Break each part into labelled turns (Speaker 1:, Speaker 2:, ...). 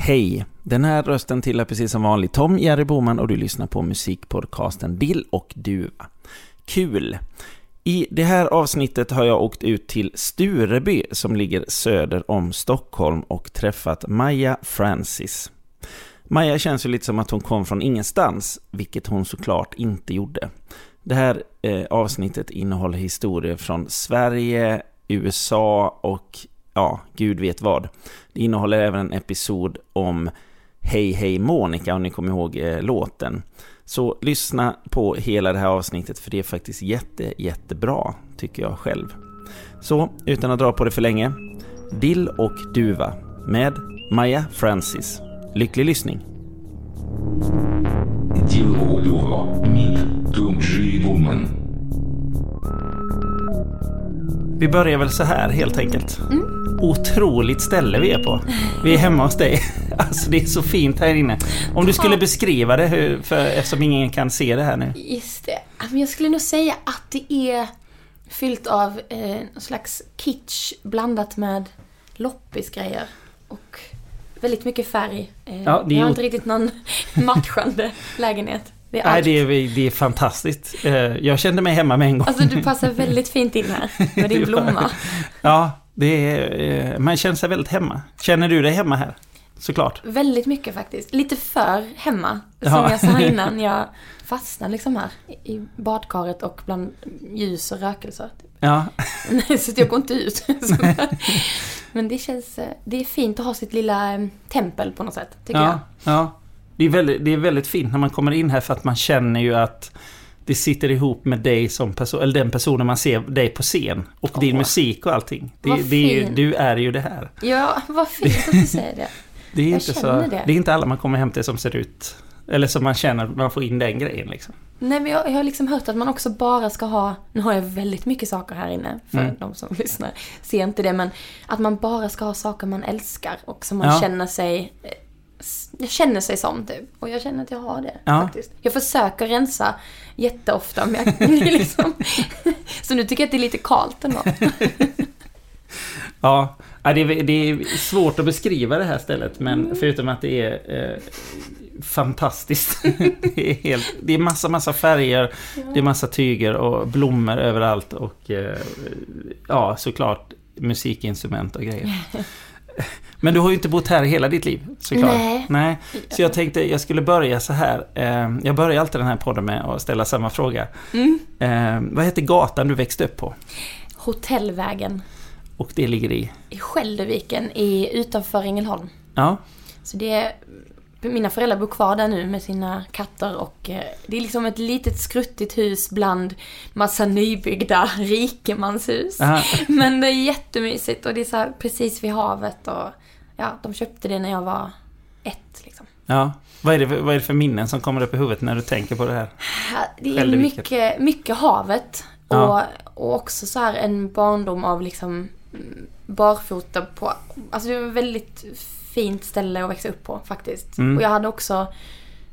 Speaker 1: Hej! Den här rösten tillhör precis som vanligt Tom Jerry Boman och du lyssnar på musikpodcasten Dill och Duva. Kul! I det här avsnittet har jag åkt ut till Stureby som ligger söder om Stockholm och träffat Maja Francis. Maja känns ju lite som att hon kom från ingenstans, vilket hon såklart inte gjorde. Det här eh, avsnittet innehåller historier från Sverige, USA och ja, gud vet vad. Det innehåller även en episod om Hej Hej Monica, om ni kommer ihåg eh, låten. Så lyssna på hela det här avsnittet för det är faktiskt jätte, jättebra, tycker jag själv. Så, utan att dra på det för länge, Dill och duva med Maja Francis. Lycklig lyssning!
Speaker 2: Dill och duva med Tungji
Speaker 1: Vi börjar väl så här helt enkelt. Mm. Otroligt ställe vi är på. Vi är hemma hos dig. Alltså det är så fint här inne. Om du skulle beskriva det, hur, för, eftersom ingen kan se det här nu.
Speaker 3: Just det. Men jag skulle nog säga att det är fyllt av eh, någon slags kitsch blandat med loppisgrejer. Och väldigt mycket färg. Eh,
Speaker 1: Ja, det är
Speaker 3: jag har inte riktigt någon matchande lägenhet. Det är
Speaker 1: Nej, det är, det är fantastiskt. Eh, Jag kände mig hemma med en gång.
Speaker 3: Alltså du passar väldigt fint in här med din blomma.
Speaker 1: Ja, det är, eh, man känner sig väldigt hemma. Känner du dig hemma här? Såklart.
Speaker 3: Väldigt mycket faktiskt. Lite för hemma. Som
Speaker 1: Ja.
Speaker 3: jag sa innan. Jag fastnar liksom här i- badkaret och bland ljus och rökelser.
Speaker 1: Ja,
Speaker 3: så jag går inte ut. Men det känns... eh, Det är fint att ha sitt lilla eh, tempel på något sätt, tycker jag.
Speaker 1: ja, ja. Det är, väldigt, det är väldigt fint när man kommer in här för att man känner ju att det sitter ihop med dig som person, eller den personen man ser dig på scen. Och din
Speaker 3: Åh.
Speaker 1: musik och allting. Det, det är ju, du är ju det här.
Speaker 3: Ja, vad fint att du säger det.
Speaker 1: Det är,
Speaker 3: Jag
Speaker 1: inte så,
Speaker 3: det.
Speaker 1: det är inte alla man kommer hem till som ser ut... Eller som man känner, man får in den grejen liksom.
Speaker 3: Nej, men jag, jag har liksom hört att man också bara ska ha... Nu har jag väldigt mycket saker här inne, för
Speaker 1: Mm.
Speaker 3: de som lyssnar ser inte det, men att man bara ska ha saker man älskar och som man
Speaker 1: Ja.
Speaker 3: känner sig... Jag känner sig som typ. Och jag känner att jag har det
Speaker 1: Ja.
Speaker 3: faktiskt. Jag försöker rensa jätteofta, men jag, liksom... Så nu tycker jag att det är lite kallt ändå.
Speaker 1: Ja, ja, det är, det är svårt att beskriva det här stället men förutom att det är eh, fantastiskt. det, är helt, det är massa, massa färger, det är massa tyger och blommor överallt och eh, ja, såklart musikinstrument och grejer. Men du har ju inte bott här hela ditt liv, såklart.
Speaker 3: Nej.
Speaker 1: Nej. Så jag tänkte jag skulle börja så här. Eh, jag börjar alltid den här podden med att ställa samma fråga. Eh, vad heter gatan du växte upp på?
Speaker 3: Hotellvägen
Speaker 1: Och det ligger i?
Speaker 3: i Skälderviken i, utanför Ängelholm.
Speaker 1: Ja,
Speaker 3: Så det är, mina föräldrar bor kvar där nu med sina katter och eh, det är liksom ett litet skruttigt hus bland massa nybyggda rikemanshus.
Speaker 1: Aha.
Speaker 3: Men det är jättemysigt och det är så precis vid havet och ja, de köpte det när jag var ett liksom.
Speaker 1: Ja. Vad är, det, för- vad är det för minnen som kommer upp i huvudet när du tänker på det här?
Speaker 3: Det är mycket, mycket havet och,
Speaker 1: Ja.
Speaker 3: och också så här en barndom av liksom mm, barfota på, alltså det var väldigt fint ställe att växa upp på faktiskt.
Speaker 1: Mm.
Speaker 3: Och jag hade också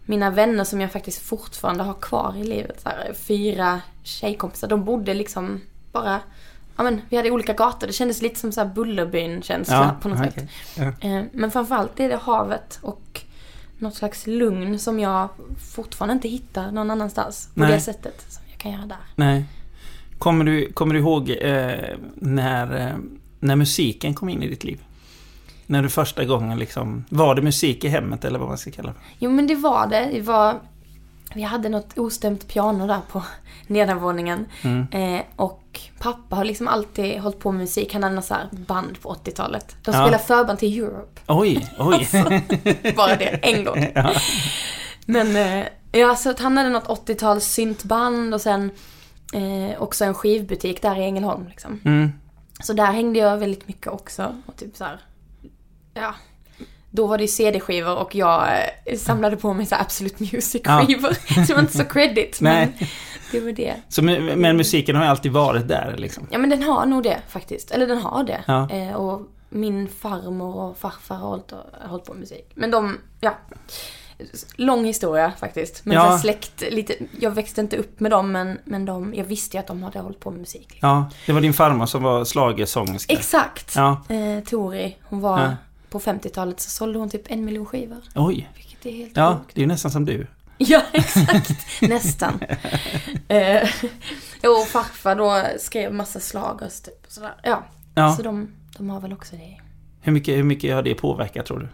Speaker 3: mina vänner som jag faktiskt fortfarande har kvar i livet, så här, fyra tjejkompisar, de bodde liksom bara Ja men vi hade olika gator, det kändes lite som så här Bullerbyn-känsla på något
Speaker 1: okej.
Speaker 3: sätt.
Speaker 1: Ja.
Speaker 3: Eh, Men framförallt är det havet och något slags lugn som jag fortfarande inte hittar någon annanstans. På
Speaker 1: Nej.
Speaker 3: det sättet som jag kan göra där.
Speaker 1: Nej. Kommer du, kommer du ihåg eh, när, eh, när musiken kom in i ditt liv? När du första gången liksom... Var det musik i hemmet eller vad man ska kalla det?
Speaker 3: Jo men det var det. det var, vi hade något ostämt piano där på nedanvåningen.
Speaker 1: Mm.
Speaker 3: Eh, och pappa har liksom alltid hållit på med musik. Han hade så band på 80-talet. De
Speaker 1: Ja.
Speaker 3: spelade förband till Europe.
Speaker 1: Oj, oj.
Speaker 3: Bara det, en gång.
Speaker 1: ja.
Speaker 3: Men eh, ja, så han hade något 80-tals syntband och sen eh, också en skivbutik där i Ängelholm liksom.
Speaker 1: Mm.
Speaker 3: Så där hängde jag väldigt mycket också. Och typ så här, ja. Då var det ju CD-skivor och jag eh, samlade på mig så här Absolute Music-skivor. Så det var inte så credit, men
Speaker 1: Nej.
Speaker 3: det var det.
Speaker 1: Så, men, musiken har ju alltid varit där liksom.
Speaker 3: Ja men den har nog det faktiskt. Eller den har det.
Speaker 1: Ja.
Speaker 3: Eh, och min farmor och farfar har hållit, har hållit på med musik. Men de, ja. Lång historia faktiskt. Men
Speaker 1: Ja.
Speaker 3: släkt, lite, jag växte inte upp med dem men, men de, jag visste ju att de hade hållit på med musik. liksom.
Speaker 1: Ja, det var din farmor som var schlagersångerska.
Speaker 3: Exakt!
Speaker 1: Ja.
Speaker 3: Eh, Tori, hon var,
Speaker 1: Ja.
Speaker 3: På 50-talet så sålde hon typ en miljon skivor.
Speaker 1: Oj.
Speaker 3: Vilket är helt
Speaker 1: Ja,
Speaker 3: sjukt.
Speaker 1: det är ju nästan som du.
Speaker 3: Ja, exakt. Nästan. eh, och farfar då skrev massa slagers typ. och Sådär. Ja,
Speaker 1: Ja.
Speaker 3: så de, de har väl också det.
Speaker 1: Hur mycket, hur mycket har det påverkat tror du?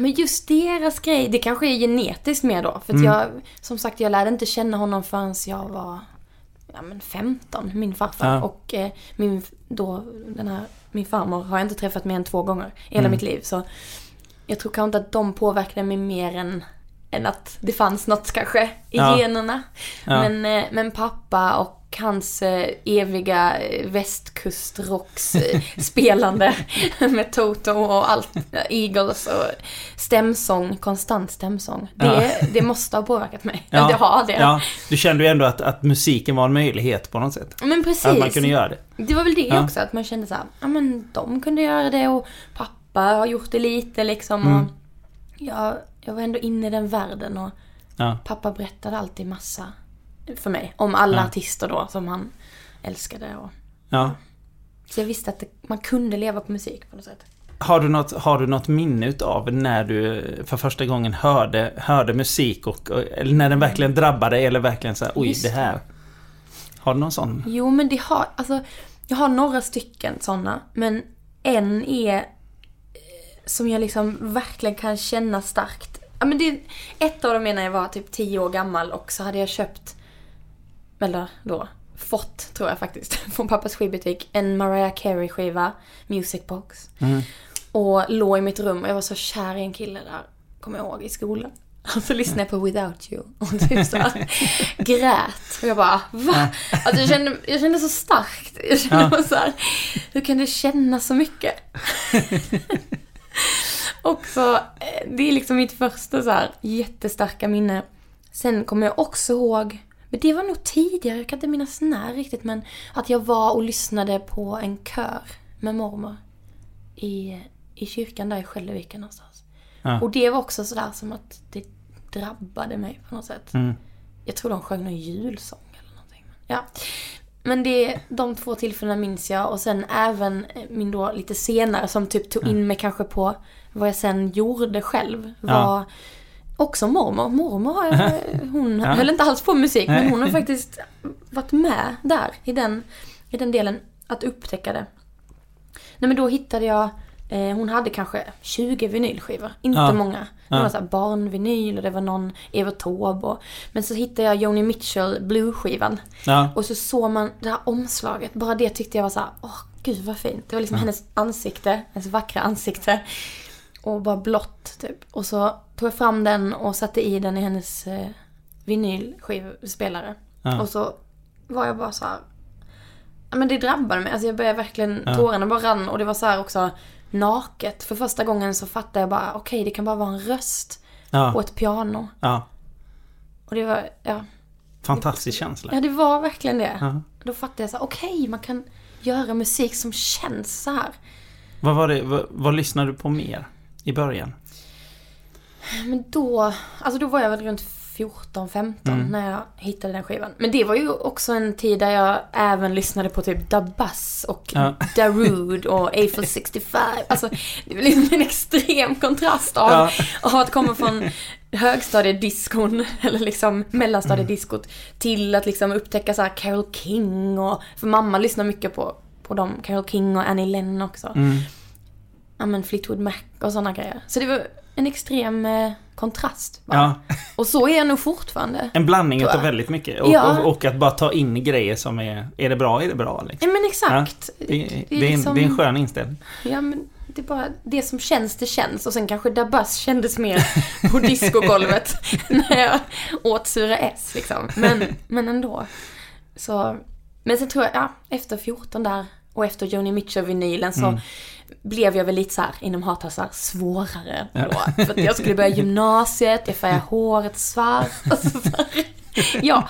Speaker 3: Men just deras grej, det kanske är genetiskt mer då. För
Speaker 1: Mm.
Speaker 3: jag, som sagt, jag lärde inte känna honom förrän jag var ja, men 15, min farfar.
Speaker 1: Ja.
Speaker 3: Och eh, min, då, den här, min farmor har jag inte träffat mer än två gånger i hela
Speaker 1: Mm.
Speaker 3: mitt liv. Så jag tror kanske inte att de påverkade mig mer än, än att det fanns något kanske i
Speaker 1: Ja.
Speaker 3: generna.
Speaker 1: Ja.
Speaker 3: Men, eh, men pappa och hans eh, eviga eh, västkustrocks eh, spelande med Toto och allt, Eagles och stämsång, konstant stämsång. Det,
Speaker 1: Ja.
Speaker 3: det måste ha påverkat mig. Eller det har det.
Speaker 1: Ja, du kände ju ändå att, att musiken var en möjlighet på något sätt.
Speaker 3: Men precis.
Speaker 1: Att man kunde göra det.
Speaker 3: Det var väl det
Speaker 1: Ja.
Speaker 3: också, att man kände så här, ja men de kunde göra det och pappa har gjort det lite liksom.
Speaker 1: Mm.
Speaker 3: Jag, jag var ändå inne i den världen och
Speaker 1: Ja.
Speaker 3: pappa berättade alltid massa för mig. Om alla
Speaker 1: Ja.
Speaker 3: artister då som han älskade. Och,
Speaker 1: ja.
Speaker 3: så jag visste att det, man kunde leva på musik på något sätt.
Speaker 1: Har du något, har du något minne utav när du för första gången hörde, hörde musik och, eller när den verkligen drabbade eller verkligen så här, oj
Speaker 3: Just
Speaker 1: det här. Har du någon sån?
Speaker 3: Jo men det har, alltså jag har några stycken sådana. Men en är som jag liksom verkligen kan känna starkt. Ja, men det, ett av dem är när jag var typ 10 år gammal och så hade jag köpt, eller då, fått tror jag faktiskt, från pappas skivbutik, en Mariah Carey skiva, Music Box.
Speaker 1: Mm.
Speaker 3: Och låg i mitt rum och jag var så kär i en kille där, kommer jag ihåg, i skolan. Och så lyssnade jag på Without You och typ så grät. Och jag bara, va? Alltså jag kände, jag kände så starkt. Jag kände
Speaker 1: Ja.
Speaker 3: så här, hur kan du känna så mycket? Och så, eh, det är liksom mitt första så här jättestarka minne. Sen kommer jag också ihåg, men det var nog tidigare, jag kan inte minnas när riktigt, men att jag var och lyssnade på en kör med mormor i, i kyrkan där i Skälleviken någonstans.
Speaker 1: Ja.
Speaker 3: Och det var också sådär som att det drabbade mig på något sätt.
Speaker 1: Mm.
Speaker 3: Jag tror de sjöng någon julsång eller någonting. Ja. Men det, de två tillfällena minns jag och sen även min då lite senare som typ tog in mig kanske på vad jag sen gjorde själv var
Speaker 1: Ja.
Speaker 3: också mormor. Mormor har hon
Speaker 1: Ja.
Speaker 3: höll inte alls på musik
Speaker 1: Nej.
Speaker 3: men hon har faktiskt varit med där i den, i den delen att upptäcka det. Nej men då hittade jag, eh, hon hade kanske 20 vinylskivor, inte
Speaker 1: Ja.
Speaker 3: många. Det
Speaker 1: Ja.
Speaker 3: var så barnvinyl och det var någon Evert Taube och, Men så hittade jag Joni Mitchell Blue-skivan.
Speaker 1: Ja.
Speaker 3: Och så såg man det här omslaget, bara det tyckte jag var så här, åh gud vad fint. Det var liksom hennes ansikte, hennes vackra ansikte. Och bara blått typ. Och så tog jag fram den och satte i den i hennes eh, vinylskivspelare. Och så var jag bara så här. Men det drabbade mig. Alltså jag började verkligen,
Speaker 1: Ja.
Speaker 3: tårarna bara rann och det var så här också naket. För första gången så fattade jag bara, okej det kan bara vara en röst och
Speaker 1: Ja.
Speaker 3: ett piano.
Speaker 1: ja.
Speaker 3: Och det var, ja.
Speaker 1: Fantastisk känsla.
Speaker 3: Ja det var verkligen det.
Speaker 1: Ja.
Speaker 3: Då fattade jag så okej man kan göra musik som känns så här.
Speaker 1: Vad var det, vad, vad lyssnade du på mer i början?
Speaker 3: Men då, alltså då var jag väl runt 14-15
Speaker 1: Mm.
Speaker 3: när jag hittade den skivan. Men det var ju också en tid där jag även lyssnade på typ Da Bass och
Speaker 1: Ja.
Speaker 3: Darude och Eiffel 65. Alltså det var liksom en extrem kontrast av,
Speaker 1: Ja.
Speaker 3: av att komma från högstadiediskon eller liksom mellanstadiediskot till att liksom upptäcka så här Carole King och, för mamma lyssnar mycket på, på dem, Carole King och Annie Lennon också.
Speaker 1: Mm.
Speaker 3: ja men Fleetwood Mac och sådana grejer. Så det var en extrem eh, kontrast.
Speaker 1: Ja,
Speaker 3: Och så är jag nog fortfarande.
Speaker 1: en blandning utav väldigt mycket. Och,
Speaker 3: Ja.
Speaker 1: och, och att bara ta in grejer som är... Är det bra, är det bra liksom.
Speaker 3: Ja men exakt.
Speaker 1: Det, det,
Speaker 3: är
Speaker 1: det, är en,
Speaker 3: liksom-
Speaker 1: det är en skön inställning.
Speaker 3: Ja men det är bara det som känns, det känns. Och sen kanske Dabas kändes mer på discogolvet när jag åt sura S liksom. Men, men ändå. Så, men sen tror jag, ja, efter 14 där och efter Joni Mitchell-vinylen så
Speaker 1: Mm.
Speaker 3: Blev jag väl lite så här, inom hattassar, svårare då. För att jag skulle börja gymnasiet, jag färgade håret svart. Alltså. Ja,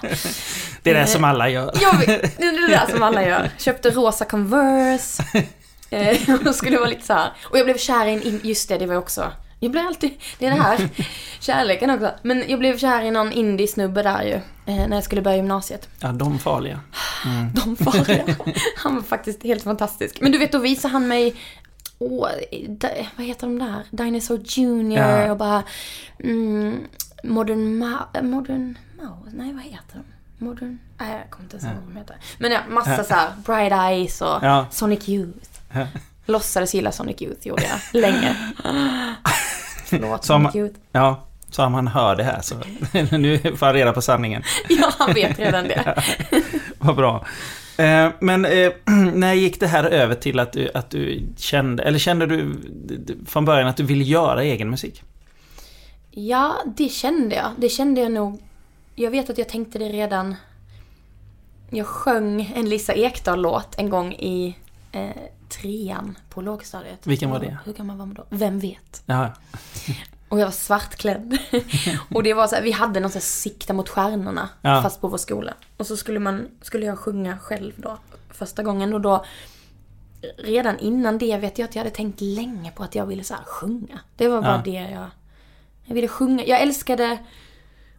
Speaker 1: Det är det
Speaker 3: Eh,
Speaker 1: som alla gör.
Speaker 3: vet, det är det där som alla gör. Köpte rosa Converse. Eh, och skulle vara lite så här. Och jag blev kär i just det, det var också. Jag blir alltid, det är det här, kärleken också. Men jag blev kär i någon indie-snubbe där ju, eh, när jag skulle börja gymnasiet.
Speaker 1: Ja, de farliga.
Speaker 3: De farliga. Han var faktiskt helt fantastisk. Men du vet, då visade han mig, åh, vad heter de där? Dinosaur Junior
Speaker 1: Ja.
Speaker 3: och bara, mm, Modern Ma- Modern Mouse, nej vad heter de? Modern, nej jag kommer inte ens ihåg vad de heter. Men ja, massa så här, Bright Eyes och
Speaker 1: Ja.
Speaker 3: Sonic Youth.
Speaker 1: Ja.
Speaker 3: Låtsades gilla Sonic Youth gjorde jag länge. Förlåt
Speaker 1: Som-
Speaker 3: Sonic Youth.
Speaker 1: Ja, så om han hör det här så... nu får han reda på sanningen.
Speaker 3: Ja, han vet redan det.
Speaker 1: Vad bra. Eh, men eh, när gick det här över till att du, att du kände, eller kände du från början att du ville göra egen musik?
Speaker 3: Ja, det kände jag. Det kände jag nog. Jag vet att jag tänkte det redan. Jag sjöng en Lisa Ekdahl-låt en gång i eh, trean på lågstadiet.
Speaker 1: Vilken var det?
Speaker 3: Hur gammal var man då? Vem vet?
Speaker 1: Ja,
Speaker 3: Och jag var svartklädd. och det var så här, vi hade något så här sikta mot stjärnorna
Speaker 1: Ja.
Speaker 3: fast på vår skola. Och så skulle man, skulle jag sjunga själv då. Första gången och då redan innan det vet jag att jag hade tänkt länge på att jag ville så här sjunga. Det var bara
Speaker 1: Ja.
Speaker 3: det jag... Jag ville sjunga. Jag älskade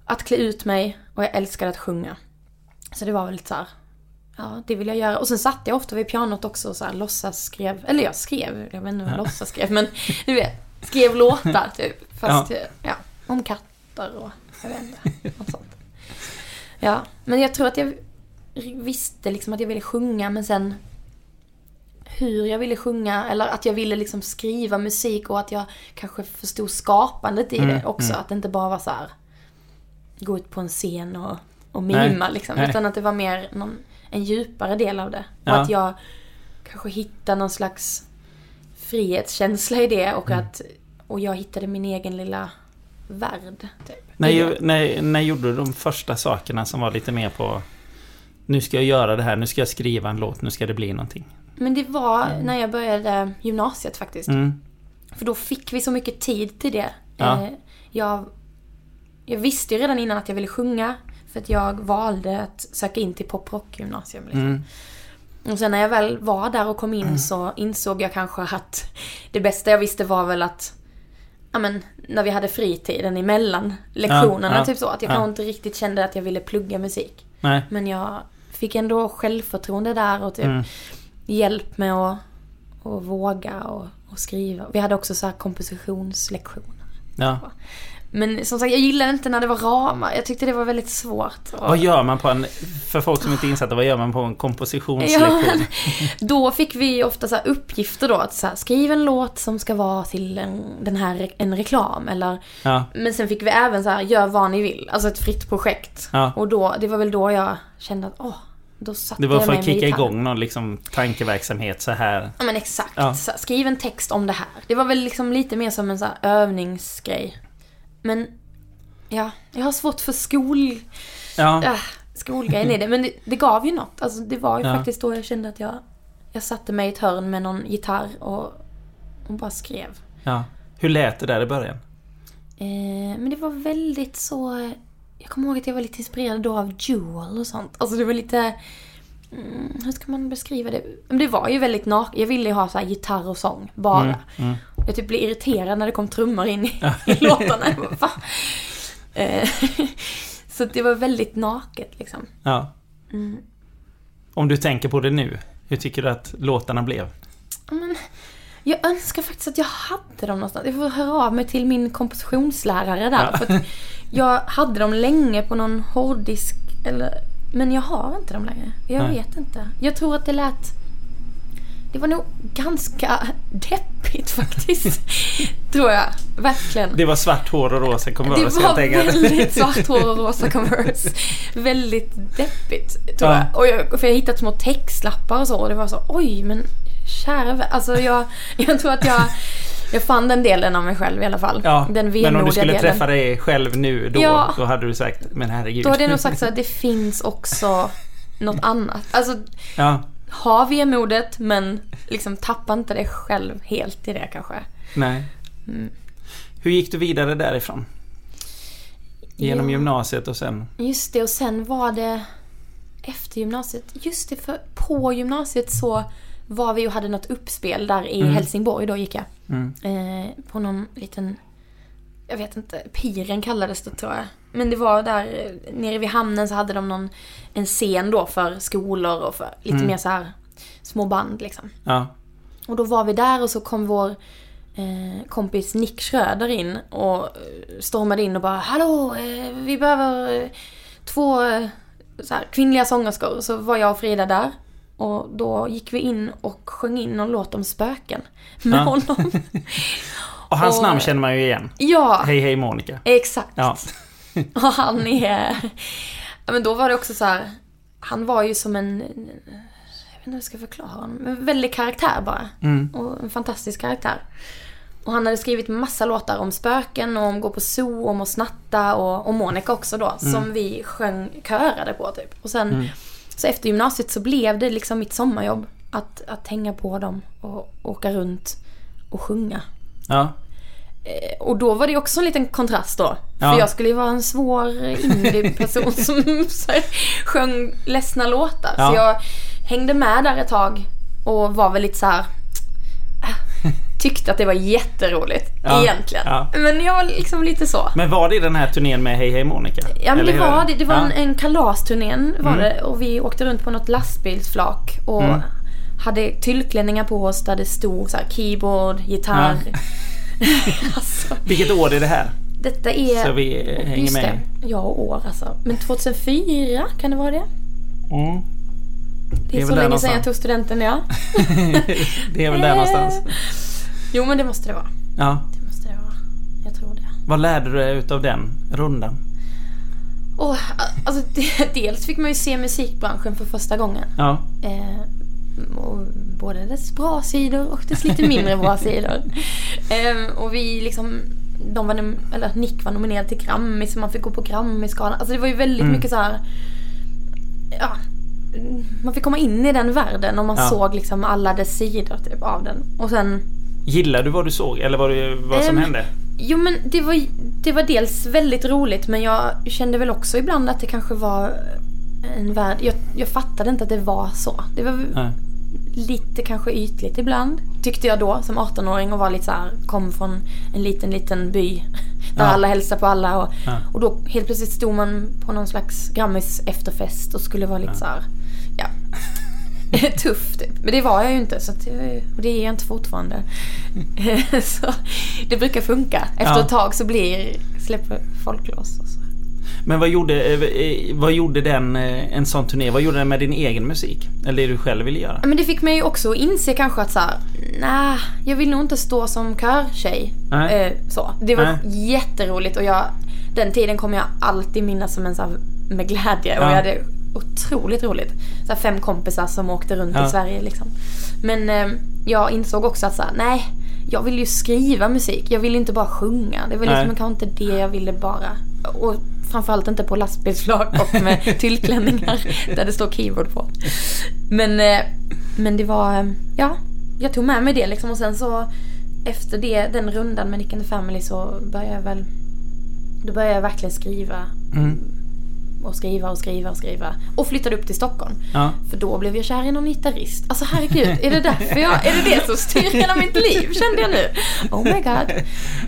Speaker 3: att klä ut mig och jag älskade att sjunga. Så det var väl lite så här, ja det vill jag göra. Och sen satt jag ofta vid pianot också och så här låtsas skrev, eller jag skrev, jag vet inte om jag låtsas skrev, men du vet, skrev låtar typ. Fast
Speaker 1: Ja.
Speaker 3: ja. om katter och jag vet inte, något sånt. Ja, men jag tror att jag visste liksom att jag ville sjunga men sen hur jag ville sjunga eller att jag ville liksom skriva musik och att jag kanske förstod skapandet i det också. Att det inte bara var så här gå ut på en scen och, och
Speaker 1: Nej,
Speaker 3: mima liksom.
Speaker 1: nej.
Speaker 3: Utan att det var mer någon, en djupare del av det.
Speaker 1: Ja.
Speaker 3: Och att jag kanske hittade någon slags frihetskänsla i det och att och jag hittade min egen lilla värld. Typ,
Speaker 1: när, när, när gjorde du de första sakerna som var lite mer på... Nu ska jag göra det här, nu ska jag skriva en låt, nu ska det bli någonting.
Speaker 3: Men det var när jag började gymnasiet faktiskt.
Speaker 1: Mm.
Speaker 3: För då fick vi så mycket tid till det.
Speaker 1: Ja.
Speaker 3: Eh, Jag, jag visste ju redan innan att jag ville sjunga. För att jag valde att söka in till poprockgymnasium. Liksom.
Speaker 1: Mm.
Speaker 3: Och sen när jag väl var där och kom in så insåg jag kanske att det bästa jag visste var väl att Ja men, när vi hade fritiden emellan lektionerna,
Speaker 1: Ja,
Speaker 3: typ så. Att jag
Speaker 1: ja.
Speaker 3: kanske inte riktigt kände att jag ville plugga musik.
Speaker 1: Nej.
Speaker 3: Men jag fick ändå självförtroende där och typ
Speaker 1: Mm.
Speaker 3: hjälp med att, att våga och, och skriva. Vi hade också så här kompositionslektioner.
Speaker 1: Ja.
Speaker 3: Men som sagt, jag gillade inte när det var ramar. Jag tyckte det var väldigt svårt. Och-
Speaker 1: Vad gör man på en... För folk som inte är insatta, vad gör man på en kompositionslektion?
Speaker 3: Ja, då fick vi ofta så uppgifter då att så här, skriv en låt som ska vara till en, den här en reklam eller
Speaker 1: Ja.
Speaker 3: Men sen fick vi även så här, gör vad ni vill, alltså ett fritt projekt.
Speaker 1: Ja.
Speaker 3: Och då, det var väl då jag kände att åh, då satte
Speaker 1: Det var för att kicka igång någon liksom tankeverksamhet så här.
Speaker 3: Ja men exakt.
Speaker 1: Ja.
Speaker 3: Skriv en text om det här. Det var väl liksom lite mer som en så övningsgrej. Men ja, jag har svårt för skol...
Speaker 1: Ja.
Speaker 3: Äh, skolgrejen i det. Men det, det gav ju något. Alltså det var ju
Speaker 1: Ja.
Speaker 3: faktiskt då jag kände att jag... Jag satte mig i ett hörn med någon gitarr och, och bara skrev.
Speaker 1: ja. Hur lät det där i början?
Speaker 3: Eh, men det var väldigt så... Jag kommer ihåg att jag var lite inspirerad då av Jewel och sånt. Alltså det var lite... Mm, hur ska man beskriva det? Men det var ju väldigt naket. Jag ville ju ha så här gitarr och sång, bara.
Speaker 1: Mm, mm.
Speaker 3: Jag typ blev irriterad när det kom trummor in i, i låtarna. Bara? Eh, så det var väldigt naket liksom.
Speaker 1: Ja.
Speaker 3: Mm.
Speaker 1: Om du tänker på det nu, hur tycker du att låtarna blev?
Speaker 3: Men, jag önskar faktiskt att jag hade dem någonstans. Jag får höra av mig till min kompositionslärare där.
Speaker 1: Ja.
Speaker 3: För jag hade dem länge på någon hårddisk. Eller, men jag har inte dem längre. Jag
Speaker 1: Nej.
Speaker 3: vet inte. Jag tror att det lät... det var nog ganska deppigt faktiskt. tror jag. Verkligen.
Speaker 1: Det var svart hår och rosa
Speaker 3: Det
Speaker 1: Converse
Speaker 3: var
Speaker 1: helt enkelt.
Speaker 3: väldigt svart hår och rosa Converse. väldigt deppigt tror
Speaker 1: Ja.
Speaker 3: jag. Och jag. För jag hittat små textlappar och så och det var så oj men kära Alltså jag, jag tror att jag, jag fann den delen av mig själv i alla fall.
Speaker 1: Ja,
Speaker 3: den
Speaker 1: men om du skulle
Speaker 3: delen.
Speaker 1: träffa dig själv nu då,
Speaker 3: Ja.
Speaker 1: då hade du sagt men herregud.
Speaker 3: Då hade jag nog sagt så att det finns också något annat. Alltså
Speaker 1: Ja,
Speaker 3: ha vemodet men liksom tappa inte dig själv helt i det kanske.
Speaker 1: nej.
Speaker 3: Mm.
Speaker 1: Hur gick du vidare därifrån? Genom
Speaker 3: Ja.
Speaker 1: gymnasiet och sen?
Speaker 3: Just det, och sen var det efter gymnasiet. Just det, för på gymnasiet så var vi och hade något uppspel där i Helsingborg, då gick jag.
Speaker 1: Mm.
Speaker 3: Eh, på någon liten, jag vet inte, piren kallades det tror jag. Men det var där eh, nere vid hamnen så hade de någon, en scen då för skolor och för lite mer så här små band liksom.
Speaker 1: Ja.
Speaker 3: Och då var vi där och så kom vår eh, kompis Nick Schröder in och eh, stormade in och bara Hallå, eh, vi behöver eh, två så här, kvinnliga sångerskor. Så var jag och Frida där. Och då gick vi in och sjöng in någon låt om spöken med
Speaker 1: Ja.
Speaker 3: honom.
Speaker 1: Och hans
Speaker 3: Och-
Speaker 1: namn känner man ju igen.
Speaker 3: ja,
Speaker 1: Hej hej Monica.
Speaker 3: exakt.
Speaker 1: Ja.
Speaker 3: Och han är... Men då var det också så här. Han var ju som en... Jag vet inte hur jag ska förklara honom. En väldig karaktär bara.
Speaker 1: Mm.
Speaker 3: Och en fantastisk karaktär. Och han hade skrivit massa låtar om spöken och om gå på zoo, om att snatta och, och Monica också då. Som vi sjöng, körade på typ. Och sen, så efter gymnasiet så blev det liksom mitt sommarjobb. Att, att hänga på dem och åka runt och sjunga.
Speaker 1: Ja.
Speaker 3: Eh, Och då var det också en liten kontrast då.
Speaker 1: Ja.
Speaker 3: För jag skulle ju vara en svår indie-person som så här, sjöng ledsna låtar.
Speaker 1: Ja.
Speaker 3: Så jag hängde med där ett tag och var väl lite så här. Tyckte att det var jätteroligt
Speaker 1: Ja.
Speaker 3: egentligen.
Speaker 1: Ja.
Speaker 3: Men jag var liksom lite så.
Speaker 1: Men var det den här turnén med Hej hej Monica?
Speaker 3: Ja men det var det. Det var
Speaker 1: Ja.
Speaker 3: en, en kalasturnén var
Speaker 1: Mm.
Speaker 3: det. Och vi åkte runt på något lastbilsflak. Och
Speaker 1: Mm.
Speaker 3: hade tyllklänningar på oss där det stod så här keyboard, gitarr. alltså,
Speaker 1: Vilket år är det här?
Speaker 3: detta är...
Speaker 1: Så vi eh, hänger med.
Speaker 3: det. Ja, år alltså. Men 2004, kan det vara det?
Speaker 1: Mm.
Speaker 3: Det är,
Speaker 1: är
Speaker 3: så länge sedan jag tog studenten, ja.
Speaker 1: Det är väl där någonstans.
Speaker 3: Jo, men det måste det vara.
Speaker 1: Ja.
Speaker 3: Det måste det vara. Jag tror det.
Speaker 1: Vad lärde du dig utav den rundan?
Speaker 3: Och, alltså, dels fick man ju se musikbranschen för första gången.
Speaker 1: Ja.
Speaker 3: Eh, och både dess bra sidor och dess lite mindre bra sidor. Eh, och vi liksom, de var, eller Nick var nominerad till Grammis så man fick gå på Grammisgalan. Alltså det var ju väldigt
Speaker 1: Mm.
Speaker 3: mycket så här. Ja, man fick komma in i den världen och man
Speaker 1: Ja.
Speaker 3: såg liksom alla dess sidor typ, av den. Och sen
Speaker 1: Gillade du vad du såg eller vad, du, vad som
Speaker 3: Ehm,
Speaker 1: hände?
Speaker 3: Jo men det var, det var dels väldigt roligt men jag kände väl också ibland att det kanske var en värld. Jag, jag fattade inte att det var så. Det var
Speaker 1: Nej.
Speaker 3: lite kanske ytligt ibland. Tyckte jag då som 18-åring och var lite så här, kom från en liten liten by. Där
Speaker 1: Ja.
Speaker 3: alla hälsade på alla och,
Speaker 1: Ja.
Speaker 3: och då helt plötsligt stod man på någon slags Grammis efterfest och skulle vara lite så här, ja. Tuff typ. Men det var jag ju inte så att det, och det är jag inte fortfarande. så det brukar funka. Efter
Speaker 1: Ja.
Speaker 3: ett tag så blir, släpper folk loss och så.
Speaker 1: Men vad gjorde, eh, eh, vad gjorde den, eh, en sån turné, vad gjorde den med din egen musik? Eller det du själv ville göra?
Speaker 3: Men det fick mig ju också att inse kanske att så här, nej, jag vill nog inte stå som körtjej. Så. Det var
Speaker 1: Nej.
Speaker 3: jätteroligt och jag, den tiden kommer jag alltid minnas som en så här, med glädje. Och
Speaker 1: Ja.
Speaker 3: jag hade otroligt roligt. Så här, fem kompisar som åkte runt
Speaker 1: Ja.
Speaker 3: i Sverige liksom. Men eh, jag insåg också att så här, nej, jag vill ju skriva musik. Jag vill inte bara sjunga. Det var liksom
Speaker 1: Nej.
Speaker 3: kanske inte det jag ville bara. Och framförallt inte på lastbilsflak och med tyllklänningar där det står keyboard på. Men, eh, men det var, eh, ja, jag tog med mig det liksom och sen så efter det, den rundan med Nick and the Family så började jag väl, då började jag verkligen skriva
Speaker 1: Mm.
Speaker 3: Och skriva och skriva och skriva. Och flyttade upp till Stockholm.
Speaker 1: Ja.
Speaker 3: För då blev jag kär i någon gitarrist. Alltså herregud, är det därför jag, är det det som styr hela mitt liv kände jag nu? Oh my god.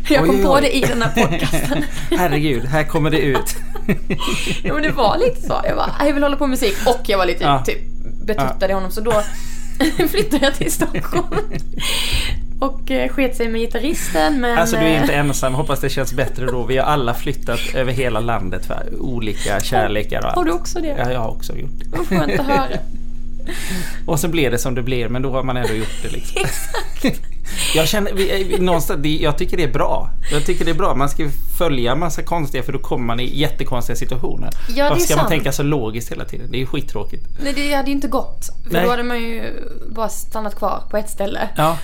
Speaker 3: Jag kom
Speaker 1: oj,
Speaker 3: på
Speaker 1: oj.
Speaker 3: det i den här podcasten.
Speaker 1: Herregud, här kommer det ut.
Speaker 3: Ja men det var lite så. Jag bara, jag vill hålla på med musik och jag var lite
Speaker 1: Ja.
Speaker 3: typ betuttad i honom så då flyttade jag till Stockholm. Och eh, sket sig med gitarristen men...
Speaker 1: Alltså du är
Speaker 3: eh,
Speaker 1: inte ensam, hoppas det känns bättre då. Vi har alla flyttat över hela landet för olika kärlekar och allt.
Speaker 3: Har du också det?
Speaker 1: Ja, jag har också gjort det.
Speaker 3: Vad skönt att höra.
Speaker 1: Och så blev det som det blev, men då har man ändå gjort det liksom. Jag känner, någonstans, jag tycker det är bra. Jag tycker det är bra. Man ska följa massa konstiga, för då kommer man i jättekonstiga situationer.
Speaker 3: Ja,
Speaker 1: Varför ska man
Speaker 3: sant.
Speaker 1: tänka så logiskt hela tiden? Det är ju skittråkigt.
Speaker 3: Nej, det hade ju inte gått. För
Speaker 1: Nej.
Speaker 3: då hade man ju bara stannat kvar på ett ställe.
Speaker 1: Ja,